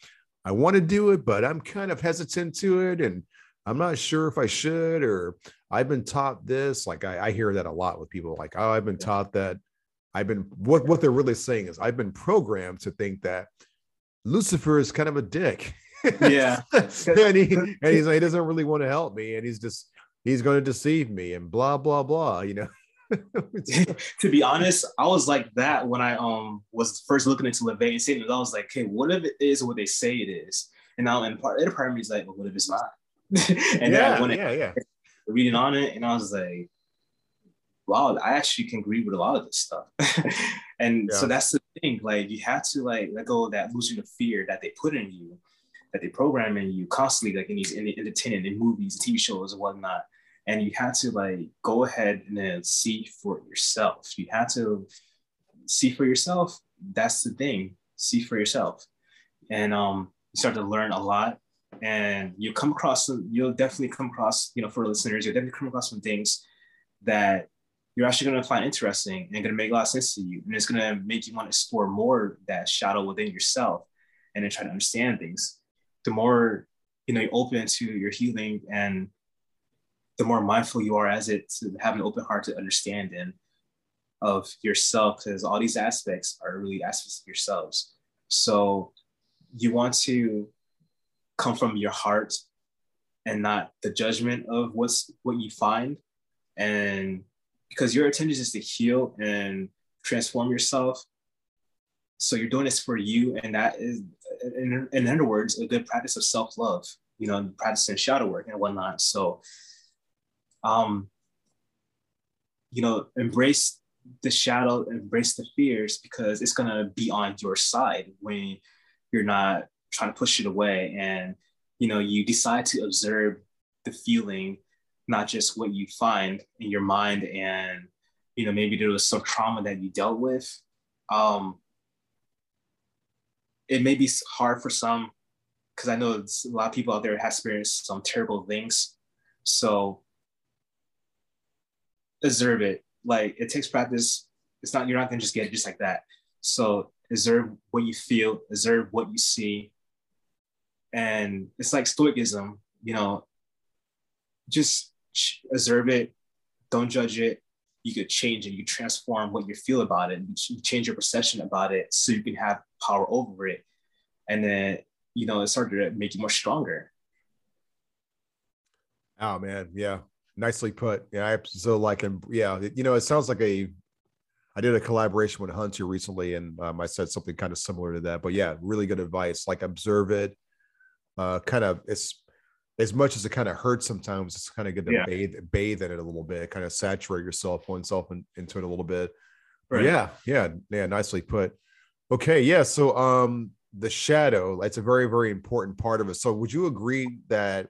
i want to do it but i'm kind of hesitant to it and i'm not sure if i should or i've been taught this like i, I hear that a lot with people like oh i've been taught that i've been what what they're really saying is i've been programmed to think that lucifer is kind of a dick. Yeah. (laughs) and, he, and he's like, he doesn't really want to help me and he's just he's going to deceive me and blah blah blah you know? (laughs) (laughs) To be honest i was like that when i um was first looking into LaVey and satan i was like okay what if it is what they say it is? And now in part, part of me is like well, what if it's not? And yeah, then yeah, yeah. reading on it and i was like wow i actually can agree with a lot of this stuff (laughs) and yeah. so that's the thing like you have to like let go of that losing the fear that they put in you that they program in you constantly, like in these in the entertainment, in movies, TV shows, and whatnot. And you have to like go ahead and then see for yourself. You have to see for yourself. That's the thing. See for yourself, and um, you start to learn a lot. And you come across, you'll definitely come across, you know, for listeners, you'll definitely come across some things that you're actually going to find interesting and going to make a lot of sense to you. And it's going to make you want to explore more that shadow within yourself and then try to understand things the more you know you open to your healing and the more mindful you are as it to have an open heart to understand and of yourself because all these aspects are really aspects of yourselves so you want to come from your heart and not the judgment of what's what you find and because your intention is to heal and transform yourself so you're doing this for you and that is in, in other words, a good practice of self love, you know, practicing shadow work and whatnot. So, um, you know, embrace the shadow, embrace the fears because it's gonna be on your side when you're not trying to push it away and you know you decide to observe the feeling not just what you find in your mind and you know maybe there was some trauma that you dealt with um it may be hard for some because I know a lot of people out there have experienced some terrible things. So observe it. Like it takes practice. It's not you're not gonna just get it just like that. So observe what you feel, observe what you see. And it's like stoicism, you know, just observe it, don't judge it, you could change it, you transform what you feel about it, you change your perception about it so you can have power over it. And then, you know, it started to make you more stronger. Oh man, yeah. Nicely put. Yeah, I so like and yeah, you know, it sounds like a I did a collaboration with Hunter recently, and um, I said something kind of similar to that. But yeah, really good advice. Like observe it. Uh, kind of it's as much as it kind of hurts sometimes, it's kind of good to yeah. bathe bathe in it a little bit, kind of saturate yourself, oneself in, into it a little bit. Right. Yeah, yeah, yeah, nicely put. Okay, yeah. So um the shadow, that's a very, very important part of it. So would you agree that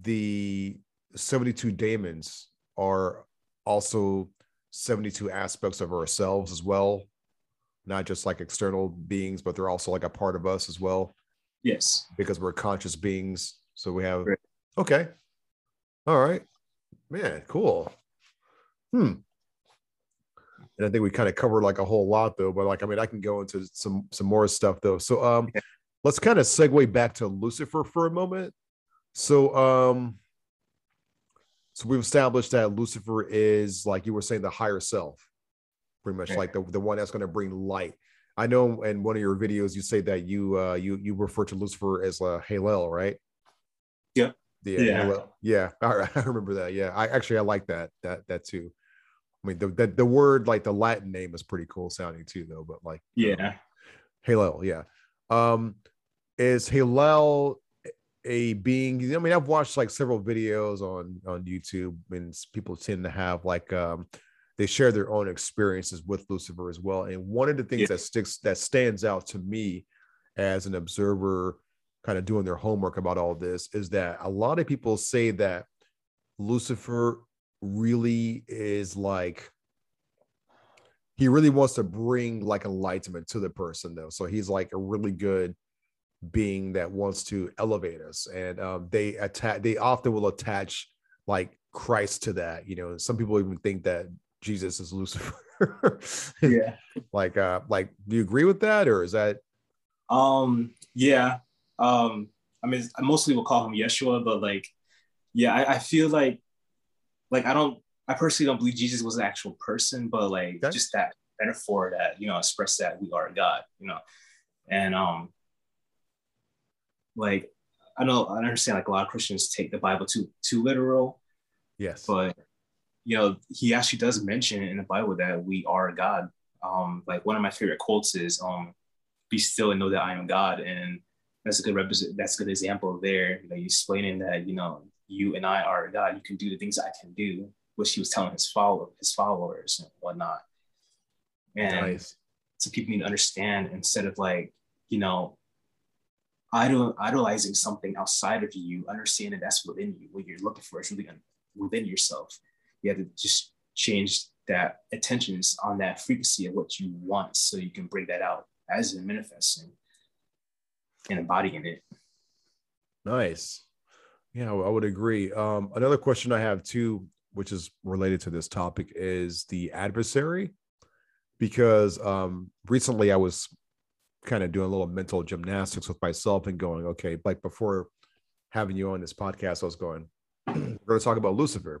the 72 daemons are also 72 aspects of ourselves as well? Not just like external beings, but they're also like a part of us as well. Yes. Because we're conscious beings so we have Great. okay. All right. Man, cool. Hmm. And I think we kind of covered like a whole lot though, but like I mean I can go into some some more stuff though. So um yeah. let's kind of segue back to Lucifer for a moment. So um So we've established that Lucifer is like you were saying the higher self, pretty much Right. like the, the one that's going to bring light. I know in one of your videos you say that you uh you you refer to Lucifer as a Halel, right? Yep. Yeah. Yeah. Yeah. (laughs) All right. I remember that. Yeah. I actually I like that that that too. I mean the, the the word like the Latin name is pretty cool sounding too though, but like Yeah. Halel, yeah. Um, is Halel a being? I mean, I've watched like several videos on on YouTube, and people tend to have like um, they share their own experiences with Lucifer as well. And one of the things Yeah. that sticks that stands out to me as an observer, kind of doing their homework about all this, is that a lot of people say that Lucifer really is like he really wants to bring like enlightenment to the person though so he's like a really good being that wants to elevate us and um, they attack they often will attach like christ to that you know some people even think that jesus is lucifer Yeah. (laughs) like uh like do you agree with that or is that Um, yeah. Um, I mean, I mostly will call him Yeshua, but like, yeah, I, I feel like, like I don't, I personally don't believe Jesus was an actual person, but like Okay. just that metaphor that you know express that we are God, you know, and um, like I know I understand like a lot of Christians take the Bible too too literal, yes. but you know he actually does mention in the bible that we are god. Um like one of my favorite quotes is um be still and know that i am god and that's a good represent that's a good example there like explaining that you know you and i are god you can do the things i can do which he was telling his follow his followers and whatnot. And nice. so people need to understand instead of like you know idol, idolizing something outside of you understand that that's within you what you're looking for is really within yourself. You have to just change that attentions on that frequency of what you want so you can bring that out as it manifesting and embodying it Nice. Yeah, I would agree. Um, another question I have too, which is related to this topic, is the adversary. Because um, recently I was kind of doing a little mental gymnastics with myself and going, okay, like before having you on this podcast, I was going, (clears throat) we're going to talk about Lucifer,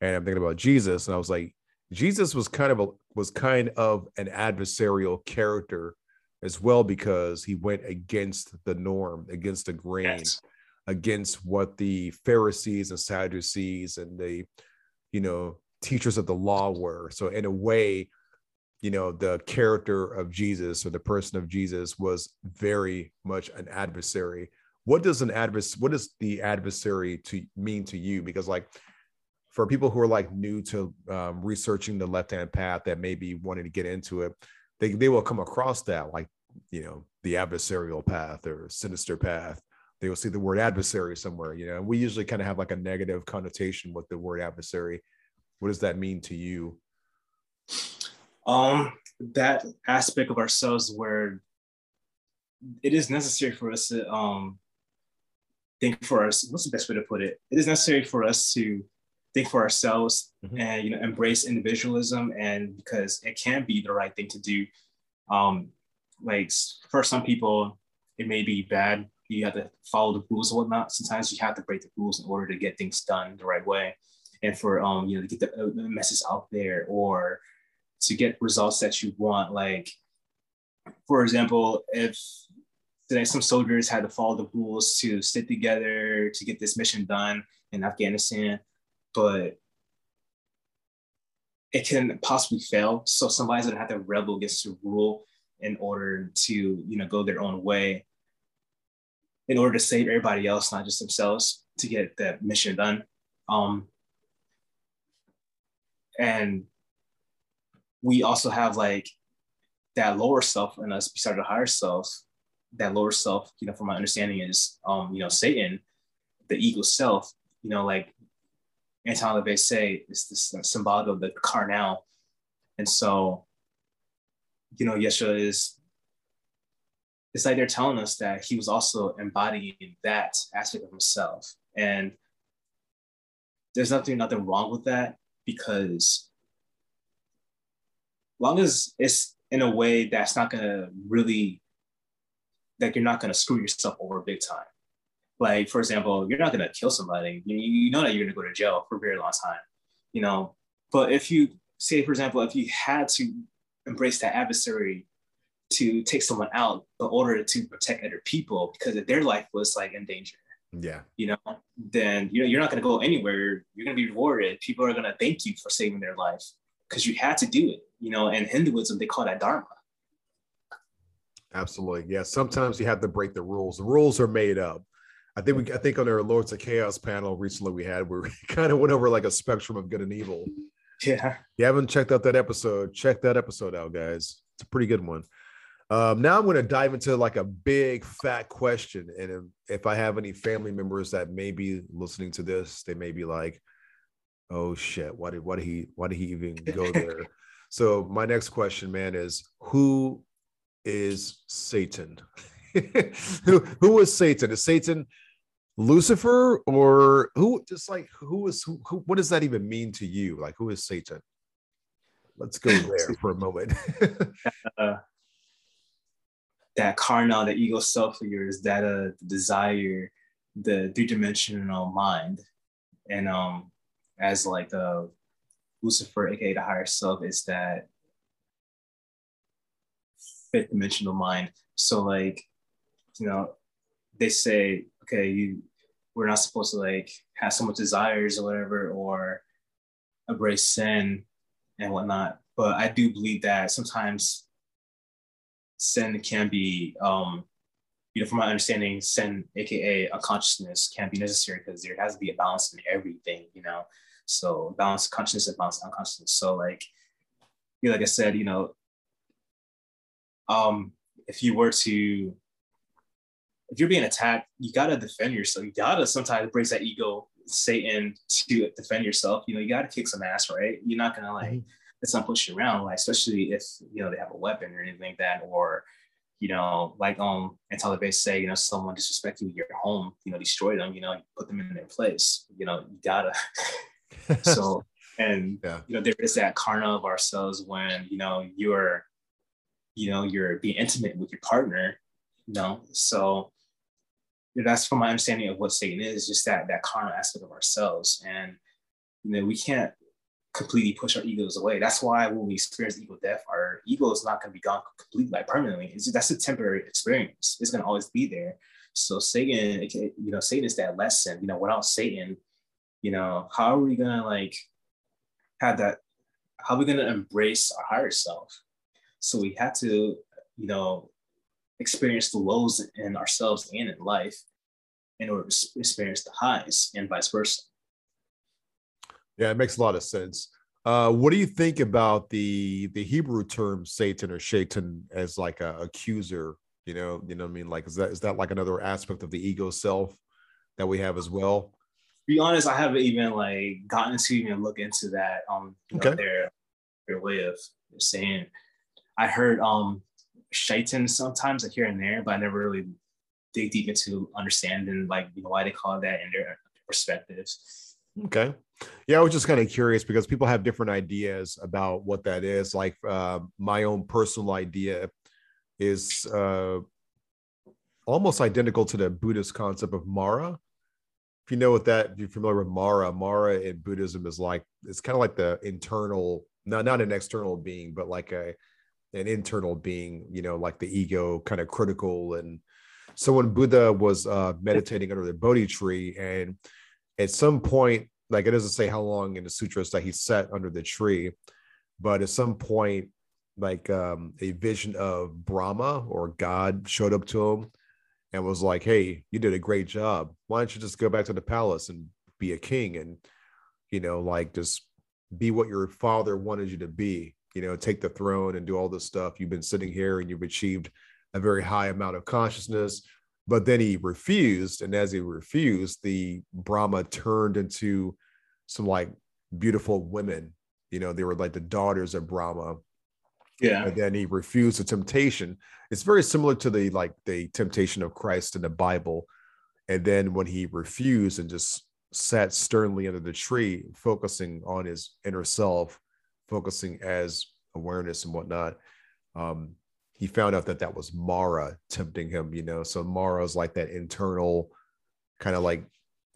and I'm thinking about Jesus, and I was like, Jesus was kind of a was kind of an adversarial character as well because he went against the norm, against the grain yes. against what the Pharisees and Sadducees and the, you know, teachers of the law were. So in a way, you know, the character of Jesus or the person of Jesus was very much an adversary. What does an advers what does the adversary to mean to you? Because like for people who are like new to um, researching the left hand path that maybe wanting to get into it, they, they will come across that like, you know, the adversarial path or sinister path. They will see the word adversary somewhere you know and we usually kind of have like a negative connotation with the word adversary. What does that mean to you? Um that aspect of ourselves where it is necessary for us to um think for us what's the best way to put it? It is necessary for us to think for ourselves Mhm. and you know embrace individualism and because it can be the right thing to do. Um like for some people it may be bad. You have to follow the rules and whatnot. Sometimes you have to break the rules in order to get things done the right way. And for um you know to get the, uh, the message out there or to get results that you want like for example if today some soldiers had to follow the rules to stick together to get this mission done in afghanistan but it can possibly fail. So somebody's gonna have to rebel against the rule in order to you know go their own way in order to save everybody else not just themselves to get that mission done. Um and we also have like that lower self in us beside the higher self that lower self you know from my understanding is um you know satan the ego self you know like anton LaVey say it's this symbolic of the carnal and so you know yeshua is it's like they're telling us that he was also embodying that aspect of himself and there's nothing nothing wrong with that because long as it's in a way that's not gonna really that you're not gonna screw yourself over big time. Like, for example, you're not gonna kill somebody. You, you know that you're gonna go to jail for a very long time, you know. But if you say, for example, if you had to embrace that adversary to take someone out in order to protect other people because their life was like in danger. Yeah. You know, then you know you're not gonna go anywhere. You're gonna be rewarded. People are gonna thank you for saving their life because you had to do it. You know, and Hinduism they call that dharma. Absolutely. Yeah. Sometimes you have to break the rules. The rules are made up. I think we I think on our Lords of Chaos panel recently we had where (laughs) we kind of went over like a spectrum of good and evil. (laughs) Yeah. you haven't checked out that episode, check that episode out, guys. It's a pretty good one. Um, now I'm going to dive into like a big fat question, and if, if I have any family members that may be listening to this, they may be like, "Oh shit, why did why did he why did he even (laughs) go there?" so my next question, man, is who is Satan? (laughs) who who is Satan? Is Satan Lucifer or who? Just like who is who, who? What does that even mean to you? Like who is Satan? Let's go (laughs) there for a moment. (laughs) uh, that carnal, the ego self of yours, that uh, the desire, the three-dimensional mind, and um, as like uh, Lucifer, aka the higher self, is that fifth dimensional mind. So like, you know, they say, okay, you we're not supposed to like have so much desires or whatever, or embrace sin and whatnot. But I do believe that sometimes sin can be, um, you know, from my understanding, sin, aka unconsciousness, can be necessary because there has to be a balance in everything, you know. So balance consciousness and balance unconsciousness. So like, you know, like I said, you know, um, if you were to, if you're being attacked, you gotta defend yourself. You gotta sometimes break that ego, Satan, to defend yourself. You know, you gotta kick some ass, right? You're not gonna like. Mm-hmm let's not push you around, like especially if you know they have a weapon or anything like that, or you know, like um until they say, you know, someone disrespect you your home, you know, destroy them, you know, put them in their place. You know, you gotta (laughs) so and yeah. you know, there is that karma of ourselves when, you know, you're, you know, you're being intimate with your partner, you know. So that's from my understanding of what Satan is, just that that karma aspect of ourselves. And you know, we can't completely push our egos away. That's why when we experience ego death, our ego is not going to be gone completely, like permanently. It's, that's a temporary experience. It's going to always be there. So Satan, you know, Satan is that lesson. You know, without Satan, you know, how are we going to like have that? How are we going to embrace our higher self? So we had to, you know, experience the lows in ourselves and in life in order to experience the highs and vice versa. Yeah, it makes a lot of sense. Uh, what do you think about the the Hebrew term Satan or Shaitan as like a accuser? You know, you know what I mean? Like, is that is that like another aspect of the ego self that we have as well? be honest, I haven't even like gotten to even look into that. Um, okay. Know, their their way of saying. I heard um Shaitan sometimes like here and there, but I never really dig deep into understanding like you know why they call that in their perspectives. Okay. Yeah, I was just kind of curious because people have different ideas about what that is. Like uh, my own personal idea is uh, almost identical to the Buddhist concept of Mara. If you know what that, if you're familiar with Mara, Mara in Buddhism is like it's kind of like the internal, not not an external being, but like a an internal being. You know, like the ego, kind of critical. And so when Buddha was uh, meditating under the Bodhi tree, and at some point like it doesn't say how long in the sutras that he sat under the tree, but at some point, like um, a vision of Brahma or God showed up to him and was like, "Hey, you did a great job. Why don't you just go back to the palace and be a king and you know, like just be what your father wanted you to be. You know, take the throne and do all this stuff. You've been sitting here and you've achieved a very high amount of consciousness." But then he refused, and as he refused, the Brahma turned into some like beautiful women. You know, they were like the daughters of Brahma. Yeah. And then he refused the temptation. It's very similar to the like the temptation of Christ in the Bible. And then when he refused and just sat sternly under the tree, focusing on his inner self, focusing as awareness and whatnot, um, he found out that that was Mara tempting him. You know, so Mara's like that internal kind of like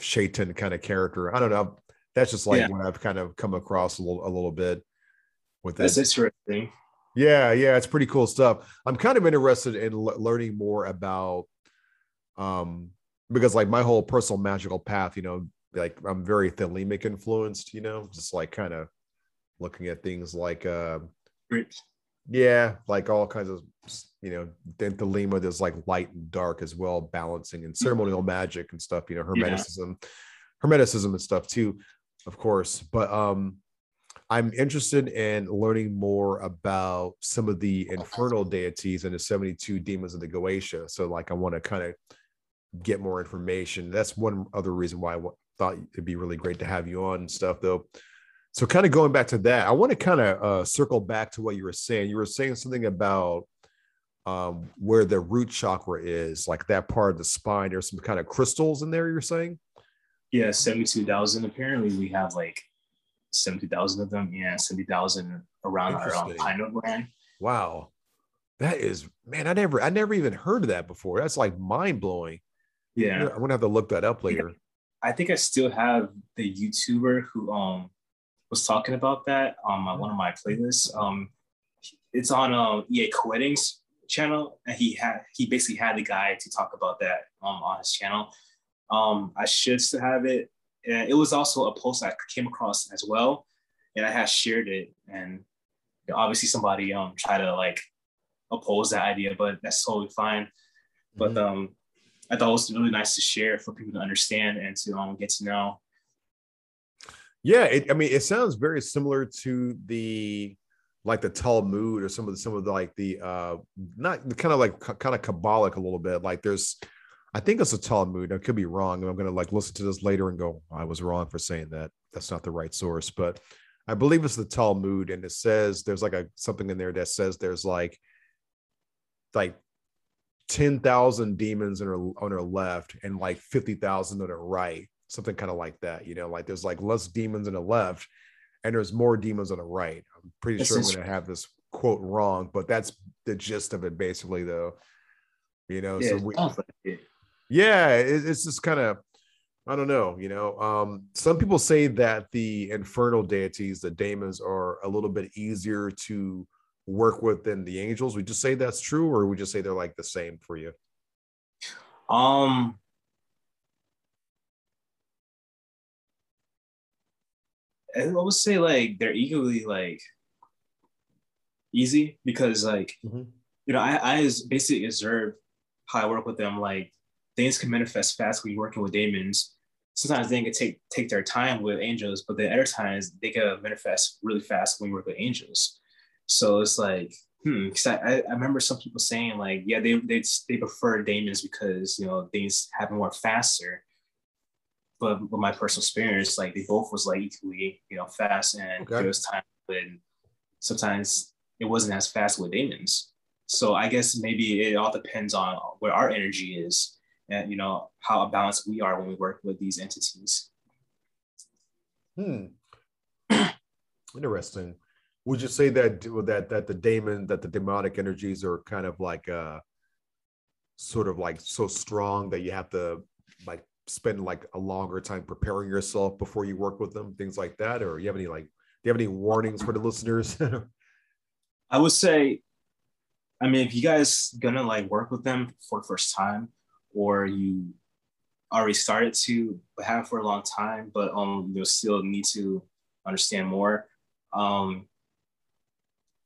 shaitan kind of character. I don't know. That's just like yeah. what I've kind of come across a little a little bit with this. That's interesting. Yeah, yeah, it's pretty cool stuff. I'm kind of interested in l- learning more about um because like my whole personal magical path, you know, like I'm very thelemic influenced, you know, just like kind of looking at things like uh yeah, like all kinds of you know, then Thelema, there's like light and dark as well, balancing and ceremonial magic and stuff, you know, hermeticism, yeah. hermeticism and stuff too, of course. But um I'm interested in learning more about some of the infernal deities and the 72 demons of the Goetia. So, like, I want to kind of get more information. That's one other reason why I thought it'd be really great to have you on and stuff, though. So, kind of going back to that, I want to kind of uh, circle back to what you were saying. You were saying something about um, where the root chakra is, like that part of the spine. There's some kind of crystals in there. You're saying? Yeah, seventy-two thousand. Apparently, we have like 70,000 of them and 70,000 around our um, Pine brand. Wow. That is, man, I never, I never even heard of that before. That's like mind blowing. Yeah. I'm to have to look that up later. I think I still have the YouTuber who um was talking about that on my, one of my playlists. Um, it's on um, EA Koetting's channel, and he had he basically had the guy to talk about that um, on his channel. Um, I should still have it and it was also a post I came across as well, and I had shared it, and obviously somebody um tried to like oppose that idea, but that's totally fine. Mm-hmm. But um, I thought it was really nice to share for people to understand and to um get to know. Yeah, it, I mean, it sounds very similar to the like the Talmud or some of the some of the like the uh not kind of like kind of Kabbalic a little bit. Like there's I think it's a Talmud. I could be wrong. I'm to like listen to this later and go, I was wrong for saying that. That's not the right source, but I believe it's the Talmud, and it says there's like a something in there that says there's like like ten thousand demons on her on her left and like fifty thousand on her right, something kind of like that. You know, like there's like less demons on the left, and there's more demons on the right. I'm pretty this sure I'm going to have this quote wrong, but that's the gist of it, basically, though. You know, yeah, so we yeah it's just kind of i don't know you know um some people say that the infernal deities the daemons are a little bit easier to work with than the angels we just say that's true or we just say they're like the same for you um I would say like they're equally like easy because like mm-hmm. you know I I basically observe how I work with them like things can manifest fast when you're working with demons. Sometimes they can take take their time with angels, but the other times they can manifest really fast when you work with angels. So it's like, hmm, because I, I remember some people saying like, yeah, they they they prefer demons because you know things happen more faster. But with my personal experience, like they both was like equally, you know, fast, and okay. there was time when sometimes it wasn't as fast with demons. So I guess maybe it all depends on where our energy is and you know how balanced we are when we work with these entities. Hmm. (clears throat) Interesting. Would you say that that that the daemon that the demonic energies are kind of like uh sort of like so strong that you have to like spend like a longer time preparing yourself before you work with them, things like that, or you have any like do you have any warnings for the listeners? (laughs) I would say, I mean, if you guys gonna like work with them for the first time, or you already started to have for a long time, but um, you still need to understand more. Um,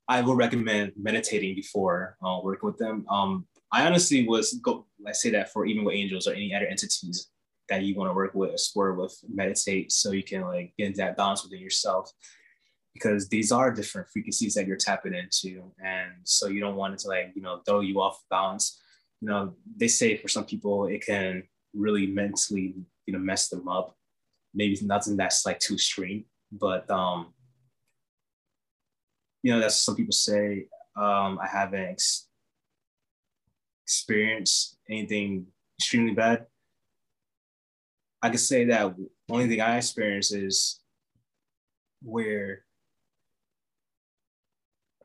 I would recommend meditating before uh, working with them. Um, I honestly was go. I say that for even with angels or any other entities that you want to work with, explore with, meditate, so you can like get that balance within yourself. Because these are different frequencies that you're tapping into, and so you don't want it to like you know throw you off balance you know, they say for some people it can really mentally, you know, mess them up. Maybe nothing that's like too extreme, but um, you know, that's some people say. Um, I haven't ex- experienced anything extremely bad. I could say that only thing I experienced is where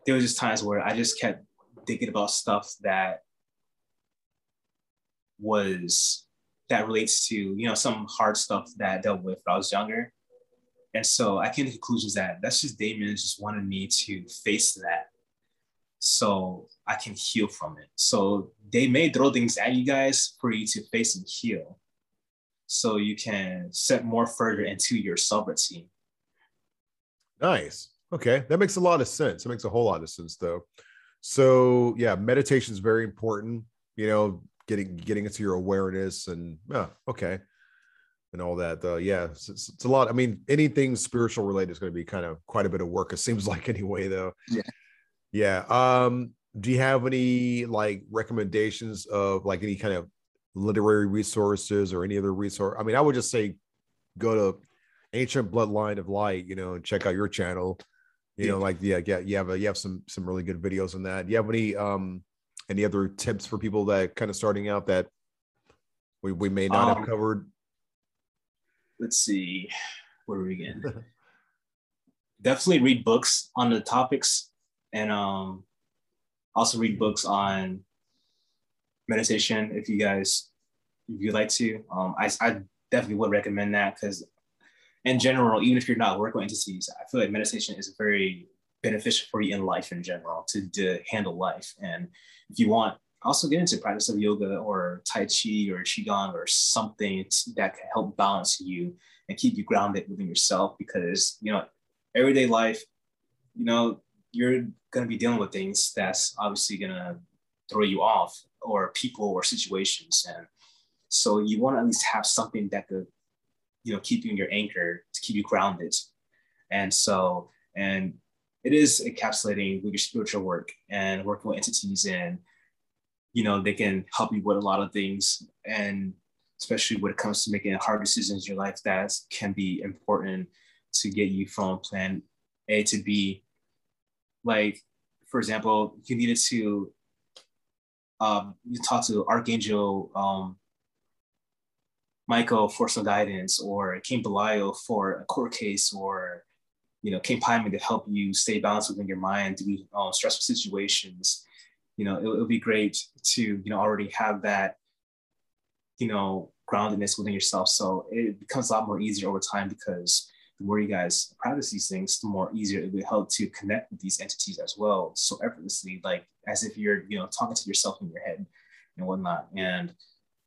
there was just times where I just kept thinking about stuff that was that relates to you know some hard stuff that I dealt with when I was younger. And so I came to conclusions that that's just daemon just wanted me to face that so I can heal from it. So they may throw things at you guys for you to face and heal. So you can step more further into your sovereignty. Nice. Okay. That makes a lot of sense. It makes a whole lot of sense though. So yeah, meditation is very important, you know, getting getting into your awareness and yeah, okay and all that. Uh, yeah, it's, it's, it's, a lot. I mean, anything spiritual related is going to be kind of quite a bit of work. It seems (laughs) like anyway, though. Yeah. Yeah. Um, do you have any like recommendations of like any kind of literary resources or any other resource? I mean, I would just say go to Ancient Bloodline of Light, you know, and check out your channel. You yeah. know, like yeah, yeah, you have a, you have some some really good videos on that. Do you have any um any other tips for people that kind of starting out that we, we may not um, have covered? let's see, where are we again? Definitely read books on the topics and um, also read books on meditation if you guys if you'd like to. Um, I, I definitely would recommend that because in general, even if you're not working with entities, I feel like meditation is very beneficial for you in life in general to, to handle life. And if you want also get into practice of yoga or tai chi or qigong or something that can help balance you and keep you grounded within yourself because you know everyday life you know you're going to be dealing with things that's obviously going to throw you off or people or situations. And so you want to at least have something that could you know keep you in your anchor to keep you grounded. And so and it is encapsulating with your spiritual work and working with entities and you know they can help you with a lot of things. And especially when it comes to making hard decisions in your life that can be important to get you from plan a to b. Like for example you needed to um, you talk to archangel um, michael for some guidance or king belial for a court case or you know king Paimon to help you stay balanced within your mind through um, stressful situations you know, it, will be great to, you know, already have that, you know, groundedness within yourself. So it becomes a lot more easier over time because the more you guys practice these things, the more easier it will help to connect with these entities as well. So effortlessly, like as if you're, you know, talking to yourself in your head and whatnot. And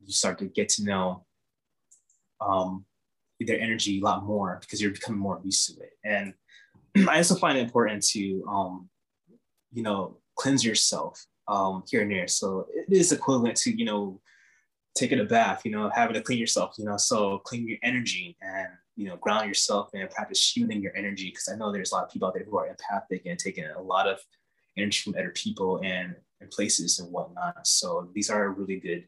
you start to get to know um, their energy a lot more because you're becoming more used to it. And (clears throat) I also find it important to, um, you know, cleanse yourself um, here and there. So it is equivalent to, you know, taking a bath, you know, having to clean yourself, you know, so clean your energy and, you know, ground yourself and practice shielding your energy. Cause I know there's a lot of people out there who are empathic and taking a lot of energy from other people and, and places and whatnot. So these are really good,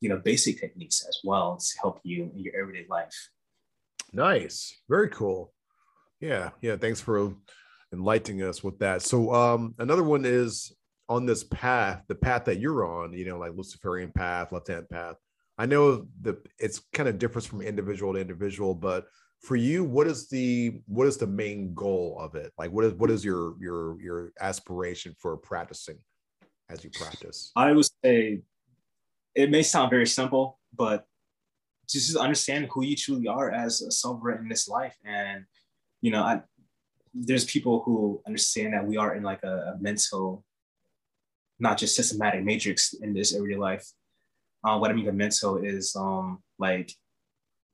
you know, basic techniques as well to help you in your everyday life. Nice. Very cool. Yeah. Yeah. Thanks for enlightening us with that. So um, another one is on this path, the path that you're on, you know, like Luciferian path, left hand path. I know that it's kind of differs from individual to individual, but for you, what is the what is the main goal of it? Like, what is what is your your your aspiration for practicing as you practice? I would say it may sound very simple, but just understand who you truly are as a sovereign in this life, and you know, I, there's people who understand that we are in like a, a mental not just systematic matrix in this everyday life. Uh, what I mean by mental is um, like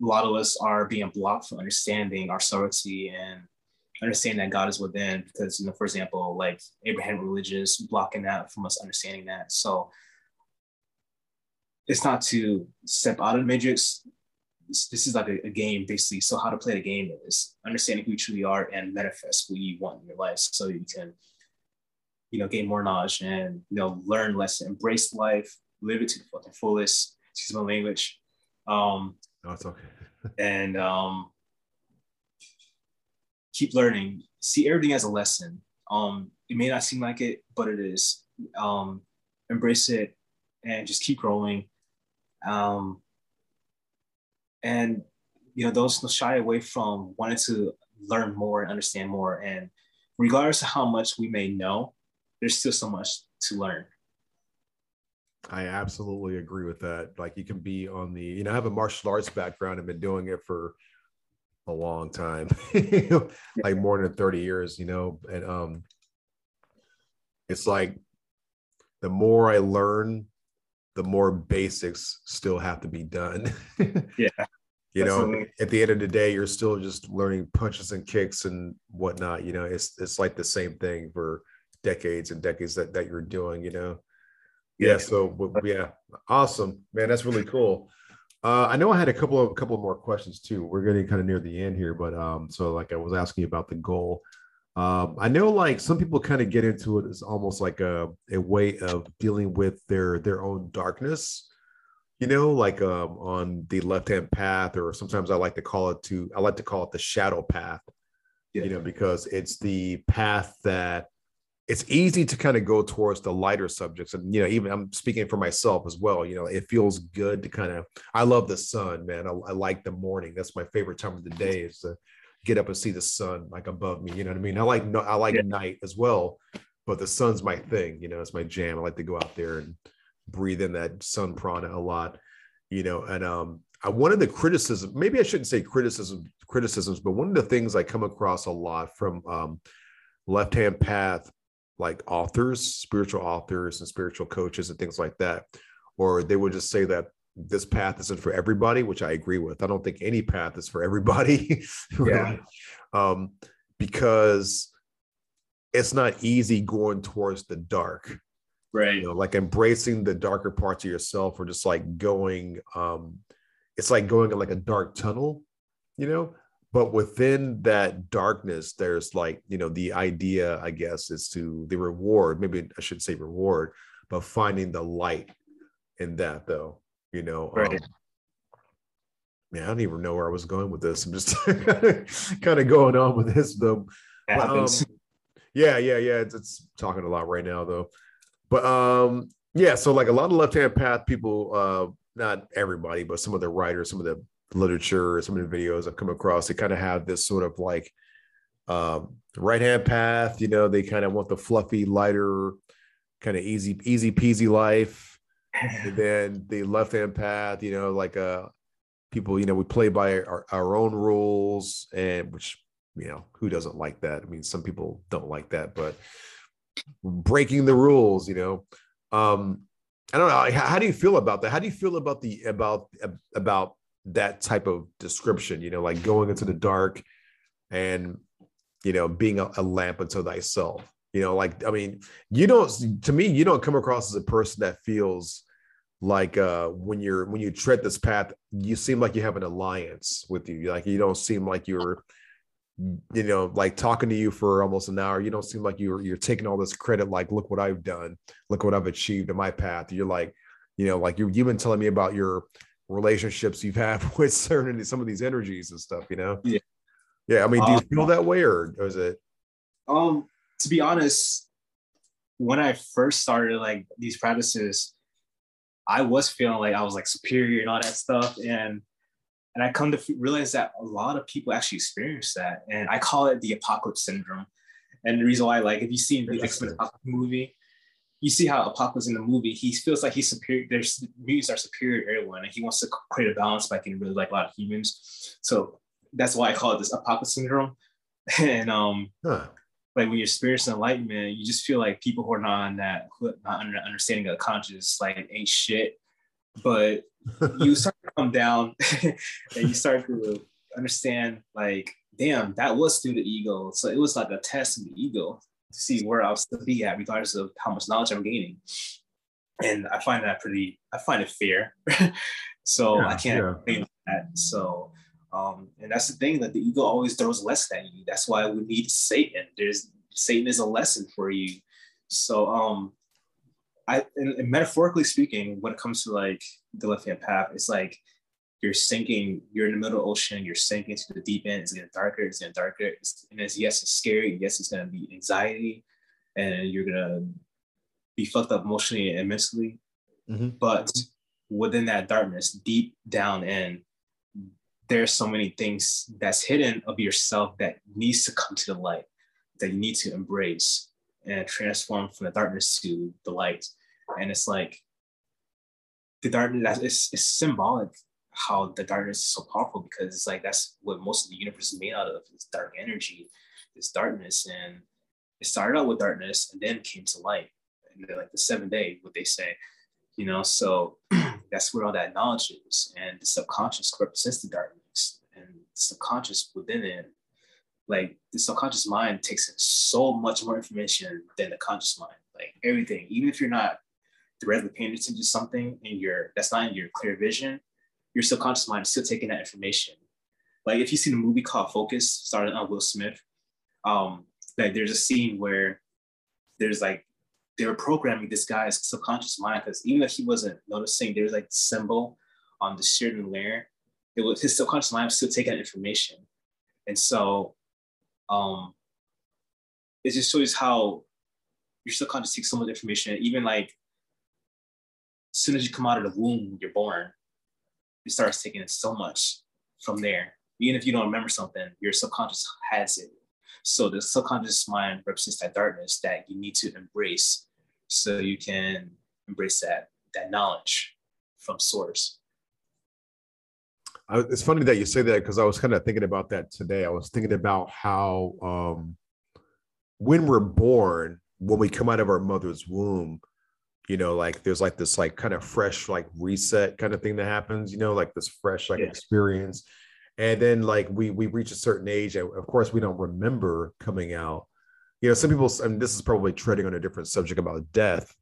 a lot of us are being blocked from understanding our sovereignty and understanding that God is within because, you know, for example, like Abraham religious blocking that from us understanding that. So it's not to step out of the matrix. This, is like a, a, game basically. So how to play the game is understanding who you truly are and manifest who you want in your life so you can you know, gain more knowledge and, you know, learn less, embrace life, live it to the fucking fullest, excuse my language. Um, no, it's okay. (laughs) and um, keep learning, see everything as a lesson. Um, it may not seem like it, but it is. Um, embrace it and just keep growing. Um, and, you know, don't, don't shy away from wanting to learn more and understand more. And regardless of how much we may know, there's still so much to learn. I absolutely agree with that. Like you can be on the, you know, I have a martial arts background and been doing it for a long time, (laughs) like more than 30 years, you know, and um it's like the more I learn, the more basics still have to be done. (laughs) yeah. You know, at the end of the day, you're still just learning punches and kicks and whatnot. You know, it's it's like the same thing for decades and decades that, that you're doing, you know. Yeah, so yeah, awesome, man. That's really cool. Uh, I know I had a couple of a couple more questions too. We're getting kind of near the end here, but um, so like I was asking about the goal. Um, I know like some people kind of get into it as almost like a, a way of dealing with their their own darkness, you know, like um, on the left hand path, or sometimes I like to call it to I like to call it the shadow path, yeah. you know, because it's the path that it's easy to kind of go towards the lighter subjects and you know even i'm speaking for myself as well you know it feels good to kind of i love the sun man I, I, like the morning that's my favorite time of the day is to get up and see the sun like above me you know what i mean i like no i like yeah. night as well but the sun's my thing you know it's my jam i like to go out there and breathe in that sun prana a lot you know and um I one of the criticism maybe i shouldn't say criticism criticisms but one of the things i come across a lot from um left hand path like authors, spiritual authors, and spiritual coaches and things like that. Or they would just say that this path isn't for everybody, which I agree with. I don't think any path is for everybody. (laughs) Yeah. um, because it's not easy going towards the dark. Right. You know, like embracing the darker parts of yourself or just like going, um, it's like going in like a dark tunnel, you know, but within that darkness there's like you know the idea i guess is to the reward maybe i should say reward but finding the light in that though you know right. Um, man i don't even know where i was going with this. I'm just (laughs) kind of going on with this though. Um, yeah yeah yeah it's, it's talking a lot right now though. But um yeah so like a lot of left hand path people uh not everybody but some of the writers some of the literature or some of the videos I've come across, they kind of have this sort of like um, right hand path. You know, they kind of want the fluffy, lighter, kind of easy, easy peasy life. and (laughs) then the left hand path, you know, like uh, people, you know, we play by our, our own rules, and which, you know, who doesn't like that? I mean, some people don't like that, but breaking the rules, you know. Um, I don't know. How, how do you feel about that? How do you feel about the about about that type of description, you know, like going into the dark and, you know, being a, a lamp unto thyself. You know, like, I mean, you don't, to me, you don't come across as a person that feels like uh when you're when you tread this path you seem like you have an alliance with you. Like you don't seem like you're you know like talking to you for almost an hour. You don't seem like you're you're taking all this credit like look what i've done. Look what i've achieved in my path. You're like you know like you you've been telling me about your relationships you've had (laughs) with certain some of these energies and stuff, you know? Yeah. Yeah. I mean, do you um, feel that way or, is it? Um, to be honest, when I first started like these practices, I was feeling like I was like superior and all that stuff. And and I come to realize that a lot of people actually experience that. And I call it the apocalypse syndrome. And the reason why, like, if you see the X-Men movie, you see how Apocalypse in the movie, he feels like he's superior. There's mutants are superior to everyone, and he wants to create a balance by getting really like a lot of humans. So that's why I call it this apocalypse syndrome. (laughs) And um, huh. like when you're experiencing enlightenment, you just feel like people who are not on that, not under understanding of the conscious, like ain't shit. But (laughs) you start to come down, (laughs) and you start to understand, like, damn, that was through the ego. So it was like a test of the ego to see where I'll still be at, regardless of how much knowledge I'm gaining. And I find that pretty, I find it fair. (laughs) so yeah, I can't yeah. that. So, um, and that's the thing that the ego always throws less at you. That's why we need Satan. There's Satan is a lesson for you. So, um, I and, and metaphorically speaking, when it comes to like the left hand path, it's like you're sinking, you're in the middle of the ocean, you're sinking to the deep end, it's getting darker, it's getting darker. It's, and it's, yes, it's scary. Yes, it's going to be anxiety and you're going to be fucked up emotionally and mentally. Mm-hmm. But within that darkness, deep down in, there's so many things that's hidden of yourself that needs to come to the light, that you need to embrace and transform from the darkness to the light. And it's like the darkness is it's symbolic how the darkness is so powerful because it's like that's what most of the universe is made out of. It's dark energy, this darkness, and it started out with darkness and then came to light. And like the seventh day, what they say, you know. So (clears throat) that's where all that knowledge is, and the subconscious represents the darkness, and the subconscious within it like the subconscious mind takes in so much more information than the conscious mind. Like everything, even if you're not directly paying attention to something and you're that's not in your clear vision, your subconscious mind is still taking that information. Like if you see the movie called Focus, starring on Will Smith, um, like there's a scene where there's like they were programming this guy's subconscious mind because even if he wasn't noticing, there's like symbol on the shielding layer. It was his subconscious mind was still taking that information. And so um, it just shows how your subconscious takes so much information. Even like as soon as you come out of the womb, you're born, it starts taking so much from there. Even if you don't remember something, your subconscious has it. So the subconscious mind represents that darkness that you need to embrace so you can embrace that that knowledge from source. I, it's funny that you say that because I was kind of thinking about that today. I was thinking about how um, when we're born, when we come out of our mother's womb, you know, like there's like this like kind of fresh like reset kind of thing that happens, you know, like this fresh like yeah. experience. And then like we we reach a certain age, and of course we don't remember coming out. You know, some people, and this is probably treading on a different subject about death,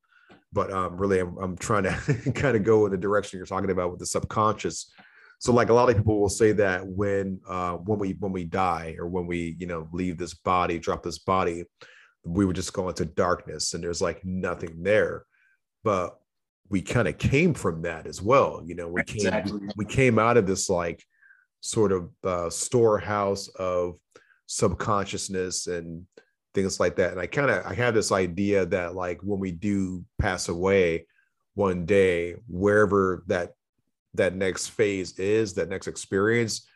but um, really I'm, I'm trying to (laughs) kind of go in the direction you're talking about with the subconscious so like a lot of people will say that when uh when we when we die or when we you know leave this body drop this body we would just go into darkness and there's like nothing there but we kind of came from that as well you know we came exactly. we came out of this like sort of uh, storehouse of subconsciousness and things like that and i kind of i have this idea that like when we do pass away one day wherever that that next phase is, that next experience,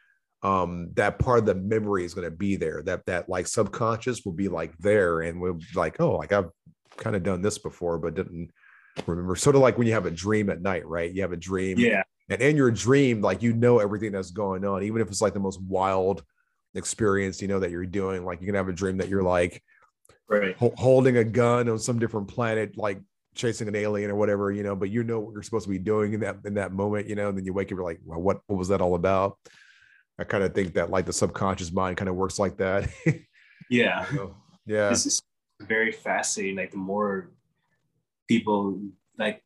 um, that part of the memory is going to be there. That that like subconscious will be like there, and we'll be like, oh, like I've kind of done this before, but didn't remember. Sort of like when you have a dream at night, right? You have a dream, yeah, and in your dream, like you know everything that's going on, even if it's like the most wild experience, you know that you're doing. Like you can have a dream that you're like right ho- holding a gun on some different planet, like chasing an alien or whatever, you know, but you know what you're supposed to be doing in that in that moment, you know, and then you wake up, you're like, well, what what was that all about? I kind of think that like the subconscious mind kind of works like that. (laughs) yeah. Know? Yeah. This is very fascinating. Like the more people like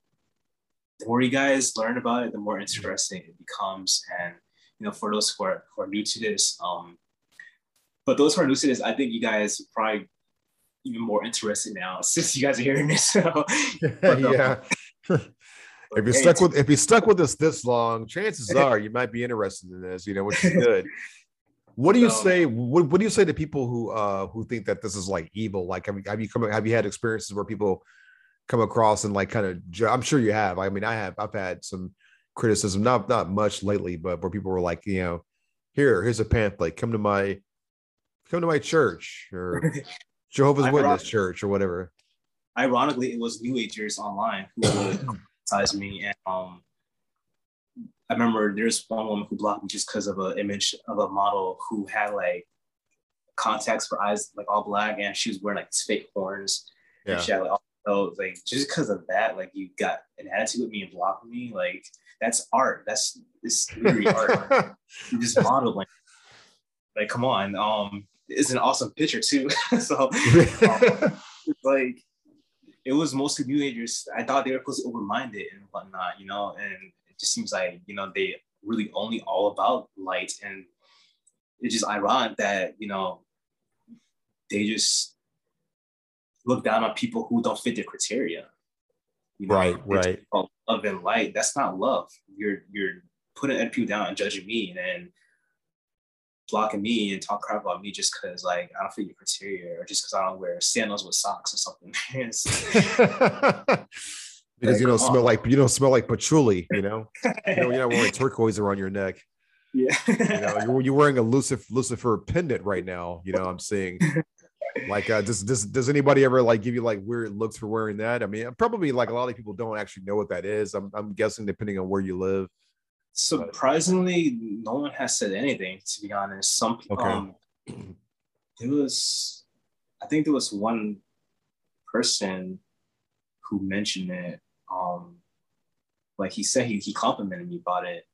the more you guys learn about it, the more interesting it becomes. And you know, for those who are who are new to this, um, but those who are new to this, I think you guys probably even more interested now (laughs) since you guys are hearing this. So, but, (laughs) yeah. (laughs) if you're stuck with if you're stuck with us this long, chances are you might be interested in this, you know, which is good. What do you so, say? What, what do you say to people who uh who think that this is like evil? Like, have you have you come have you had experiences where people come across and like kind of? I'm sure you have. I mean, I have. I've had some criticism, not not much lately, but where people were like, you know, here, here's a pamphlet. Come to my come to my church or (laughs) Jehovah's Witness Church or whatever. Ironically, it was New Agers online who criticized me, and um, I remember there's one woman who blocked me just because of an image of a model who had like contacts for eyes like all black, and she was wearing like fake horns. Yeah. And she had like all so like just because of that, like you got an attitude with me and blocked me, like that's art. That's this (laughs) art. you just modeled like like come on. Um it's an awesome picture too. (laughs) so um, like it was mostly New Agers. I thought they were supposed to open-minded and whatnot, you know, and it just seems like, you know, they really only all about light. And it's just ironic that, you know, they just look down on people who don't fit their criteria. You know? Right, right. Love and light. That's not love. You're you're putting people down and judging me. And then blocking me and talk crap about me just because like I don't fit your criteria or just because I don't wear sandals with socks or something. (laughs) (laughs) because you don't smell like you don't smell like patchouli, you know. (laughs) you know you're not wearing turquoise around your neck. Yeah. you know, you're, you're wearing a Lucifer Lucifer pendant right now. You know, I'm seeing. Like uh does, does does anybody ever like give you like weird looks for wearing that? I mean probably like a lot of people don't actually know what that is. I'm, I'm guessing depending on where you live. Surprisingly no one has said anything to be honest. Some people okay. um (clears throat) there was i think there was one person who mentioned it um like he said he, he complimented me about it.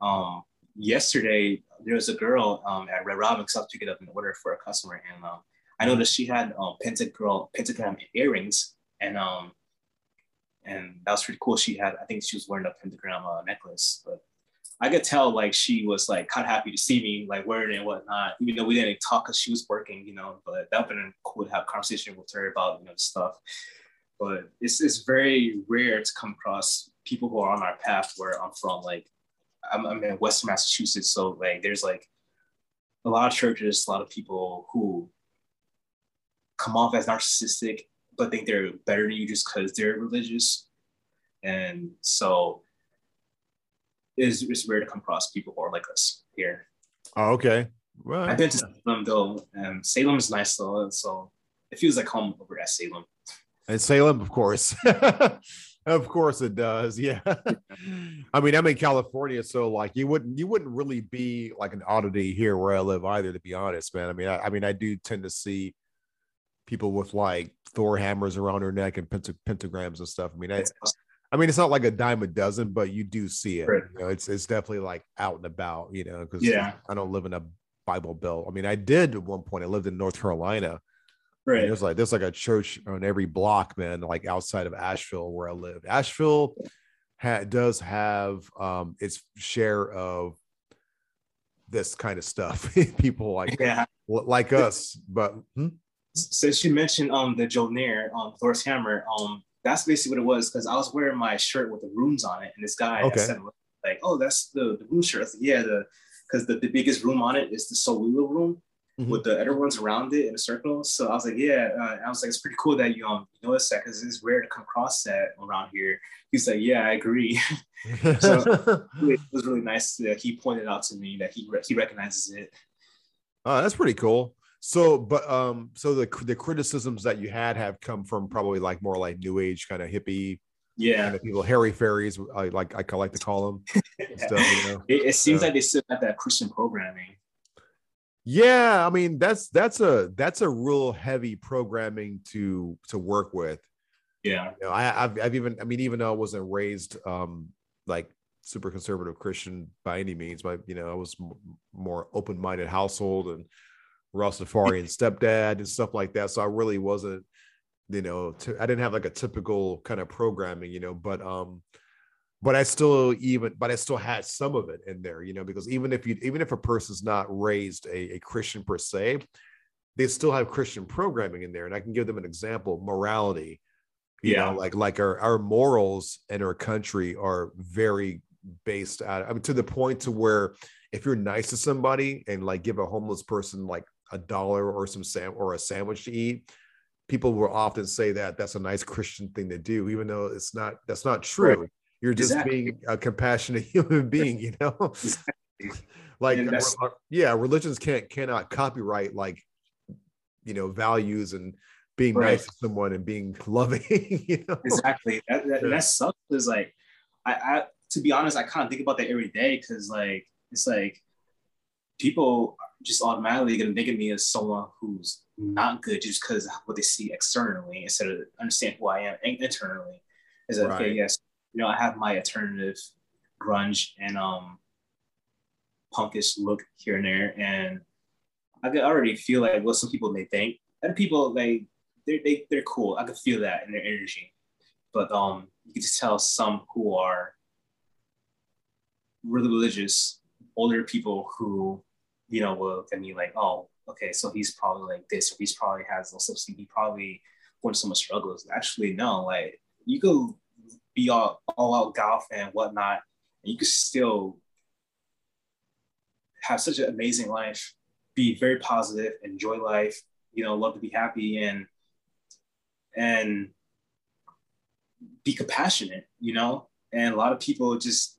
Um yesterday there was a girl um, at Red Robin because I was picking up an order for a customer, and um, I noticed she had um, pentagram pentagram earrings, and um, and that was pretty cool. She had, I think she was wearing a pentagram uh, necklace, but I could tell like she was like kind of happy to see me like wearing it and whatnot, even though we didn't talk because she was working, you know. But that would have been cool to have conversation with her about you know stuff. But it's it's very rare to come across people who are on our path where I'm from, like I'm, I'm in Western Massachusetts, so like there's like a lot of churches, a lot of people who come off as narcissistic, but think they're better than you just because they're religious. And so it's, it's rare to come across people who are like us here. Oh, okay. Well, I've been to Salem though, and Salem is nice though, so it feels like home over at Salem. And Salem, of course. (laughs) Of course it does. Yeah. (laughs) I mean, I'm in California, so like you wouldn't you wouldn't really be like an oddity here where I live either, to be honest, man. I mean, I, I mean, I do tend to see people with like Thor hammers around their neck and pent- pentagrams and stuff. I mean, I, I mean, it's not like a dime a dozen, but you do see it. Right. You know, it's it's definitely like out and about, you know, because yeah, I don't live in a Bible Belt. I mean, I did at one point. I lived in North Carolina, Right. There's like there's like a church on every block, man, like outside of Asheville where I live. Asheville ha- does have um its share of this kind of stuff. (laughs) People like yeah. like us, but hmm? since you mentioned um the Mjolnir, um Thor's hammer, um that's basically what it was because I was wearing my shirt with the runes on it, and this guy okay. said like, "Oh, that's the the rune shirt." Said, yeah, the because the, the biggest room on it is the Solula room, mm-hmm. with the other ones around it in a circle. So I was like, yeah, uh, I was like, it's pretty cool that you um you noticed that because it's rare to come across that around here. He's like, yeah, I agree. (laughs) (laughs) so it was really nice that he pointed out to me that he re- he recognizes it. Oh, that's pretty cool. So, but um, so the the criticisms that you had have come from probably like more like new age kind of hippie yeah kind of people hairy fairies I like I like to call them (laughs) stuff, you know? it, it, seems like they still have that Christian programming yeah, I mean that's that's a that's a real heavy programming to to work with. Yeah, you know, I, have I've even I mean even though I wasn't raised um like super conservative Christian by any means, but you know I was m- more open minded household and Rastafarian (laughs) stepdad and stuff like that. So I really wasn't you know t- I didn't have like a typical kind of programming, you know, but um but I still even but I still had some of it in there, you know, because even if you even if a person's not raised a, a Christian per se, they still have Christian programming in there. And I can give them an example, morality. You yeah. know, like like our, our morals in our country are very based at I mean to the point to where if you're nice to somebody and like give a homeless person like a dollar or some sam or a sandwich to eat, people will often say that that's a nice Christian thing to do, even though it's not that's not true. Right you're just exactly. being a compassionate (laughs) human being you know exactly. (laughs) like uh, yeah religions can't cannot copyright like you know values and being right. nice to someone and being (laughs) loving you know exactly that, that, yeah. that sucks is like I, I to be honest i kind of think about that every day because like it's like people just automatically gonna think of me as someone who's not good just because what they see externally instead of understand who I am internally. Is that right. okay? Yes, you know, I have my alternative grunge and um punkish look here and there, and I could already feel like what some people may think. And people they they they they're cool. I could feel that in their energy, but um, you can just tell some who are really religious, older people who you know will look at me like, oh, okay, so he's probably like this, or he's probably has no substance. He probably going so much struggles. Actually, no, like you go be all, all out goth and whatnot, and you could still have such an amazing life, be very positive, enjoy life, you know, love to be happy and and be compassionate, you know. And a lot of people just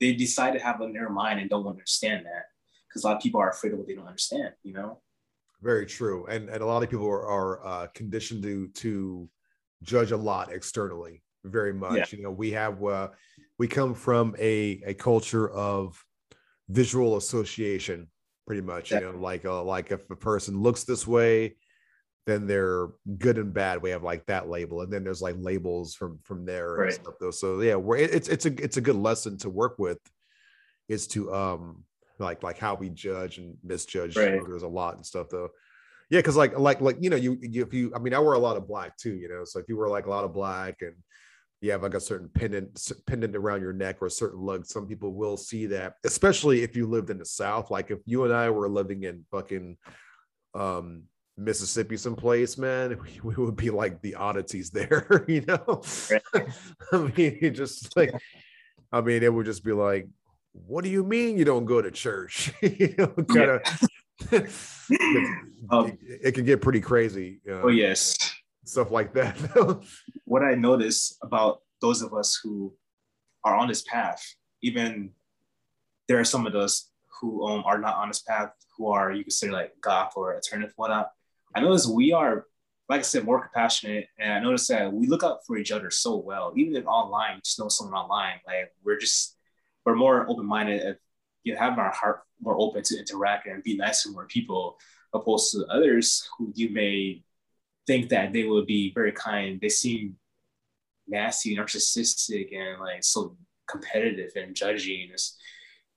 they decide to have a narrow mind and don't understand that because a lot of people are afraid of what they don't understand, you know. Very true, and and a lot of people are, are uh, conditioned to to judge a lot externally. Very much, yeah. you know, we have uh, we come from a a culture of visual association, pretty much. Yeah. You know, like uh, like if a person looks this way, then they're good and bad. We have like that label, and then there's like labels from from there right. and stuff. Though, so yeah, we're, it's it's a it's a good lesson to work with, is to um like like how we judge and misjudge. Right. There's a lot and stuff though. Yeah, because like like like you know you, you if you I mean I wear a lot of black too, you know. So if you wear like a lot of black and you have like a certain pendant pendant around your neck or a certain lug, some people will see that, especially if you lived in the South. Like if you and I were living in fucking um Mississippi someplace, man, we, (laughs) we would be like the oddities there, (laughs) you know. (laughs) I mean, just like I mean, it would just be like, what do you mean you don't go to church? you know, kind of. um, it, it, can get pretty crazy. Uh, oh yes, stuff like that. (laughs) what I notice about those of us who are on this path, even there are some of us who um, are not on this path, who are you consider like goth or alternative whatnot. I notice we are, like I said, more compassionate, and I notice that we look out for each other so well. Even if online, you just know someone online, like we're just we're more open minded. You know, having our heart more open to interact and be nice to more people, opposed to others who you may think that they would be very kind. They seem nasty, narcissistic, and like so competitive and judging. It's,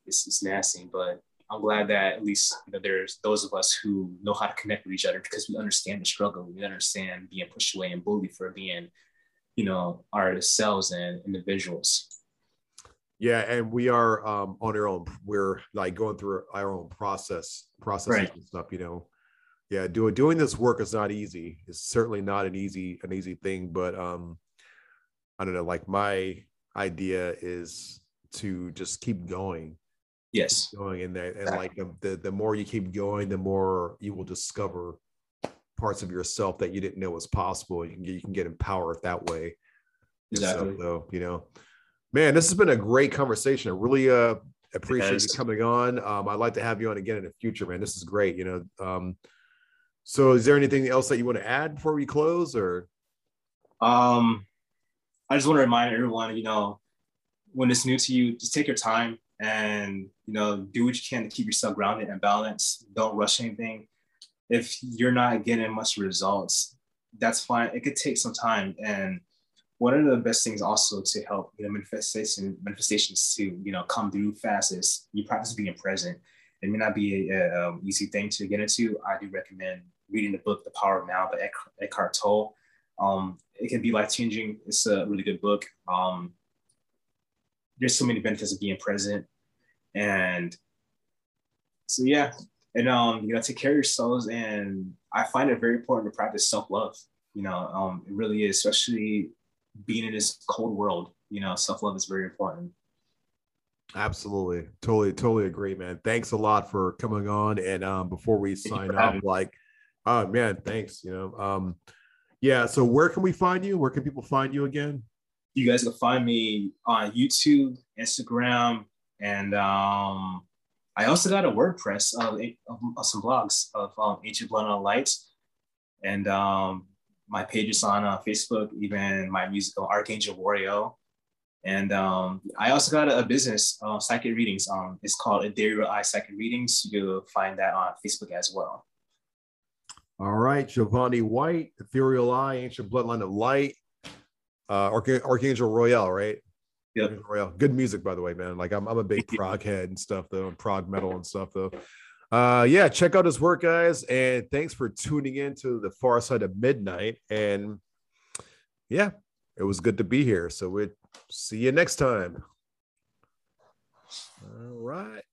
it's, it's nasty, but I'm glad that at least you know there's those of us who know how to connect with each other because we understand the struggle. We understand being pushed away and bullied for being, you know, our ourselves and individuals. Yeah, and we are um, on our own. We're like going through our own process, processes right. and stuff. You know, yeah, doing doing this work is not easy. It's certainly not an easy an easy thing, but um, I don't know. Like my idea is to just keep going. Yes, keep going in there, and like the the more you keep going, the more you will discover parts of yourself that you didn't know was possible. You can get, you can get empowered that way. Exactly. So, you know, man, this has been a great conversation. I really uh appreciate you coming on. Um, I'd like to have you on again in the future, man. This is great. You know, um, so is there anything else that you want to add before we close or? Um, I just want to remind everyone, you know, when it's new to you, just take your time and, you know, do what you can to keep yourself grounded and balanced. Don't rush anything. If you're not getting much results, that's fine. It could take some time. And one of the best things also to help you know manifestation manifestations to you know come through fast is you practice being present it may not be an um, easy thing to get into. I do recommend reading the book The Power of Now by Eckhart Tolle. Um, it can be life changing. It's a really good book. Um, there's so many benefits of being present, and so yeah, and um, you know, take care of yourselves. And I find it very important to practice self love. You know, um, it really is, especially being in this cold world. You know, self love is very important. Absolutely. Totally, totally agree, man. Thanks a lot for coming on. And um, before we sign off, like, oh man, thanks. You know, um, yeah. So where can we find you? Where can people find you again? You guys can find me on YouTube, Instagram, and um, I also got a WordPress of, of some blogs of um, Ancient Bloodline of Light, and um, my page is on uh, Facebook. Even my musical Archangel Warrior and um, I also got a, a business, uh, Psychic Readings. Um, it's called Ethereal Eye Psychic Readings. You'll find that on Facebook as well. All right, Ja'Vanni White, Ethereal Eye, Ancient Bloodline of Light, uh, Arch- Archangel Royale, right? Yeah, Royale. Good music, by the way, man. Like I'm, I'm a big (laughs) prog head and stuff, though, and prog metal and stuff, though. Uh, yeah, check out his work, guys, and thanks for tuning in to the Far Side of Midnight. And yeah, it was good to be here. So we'll See you next time. All right.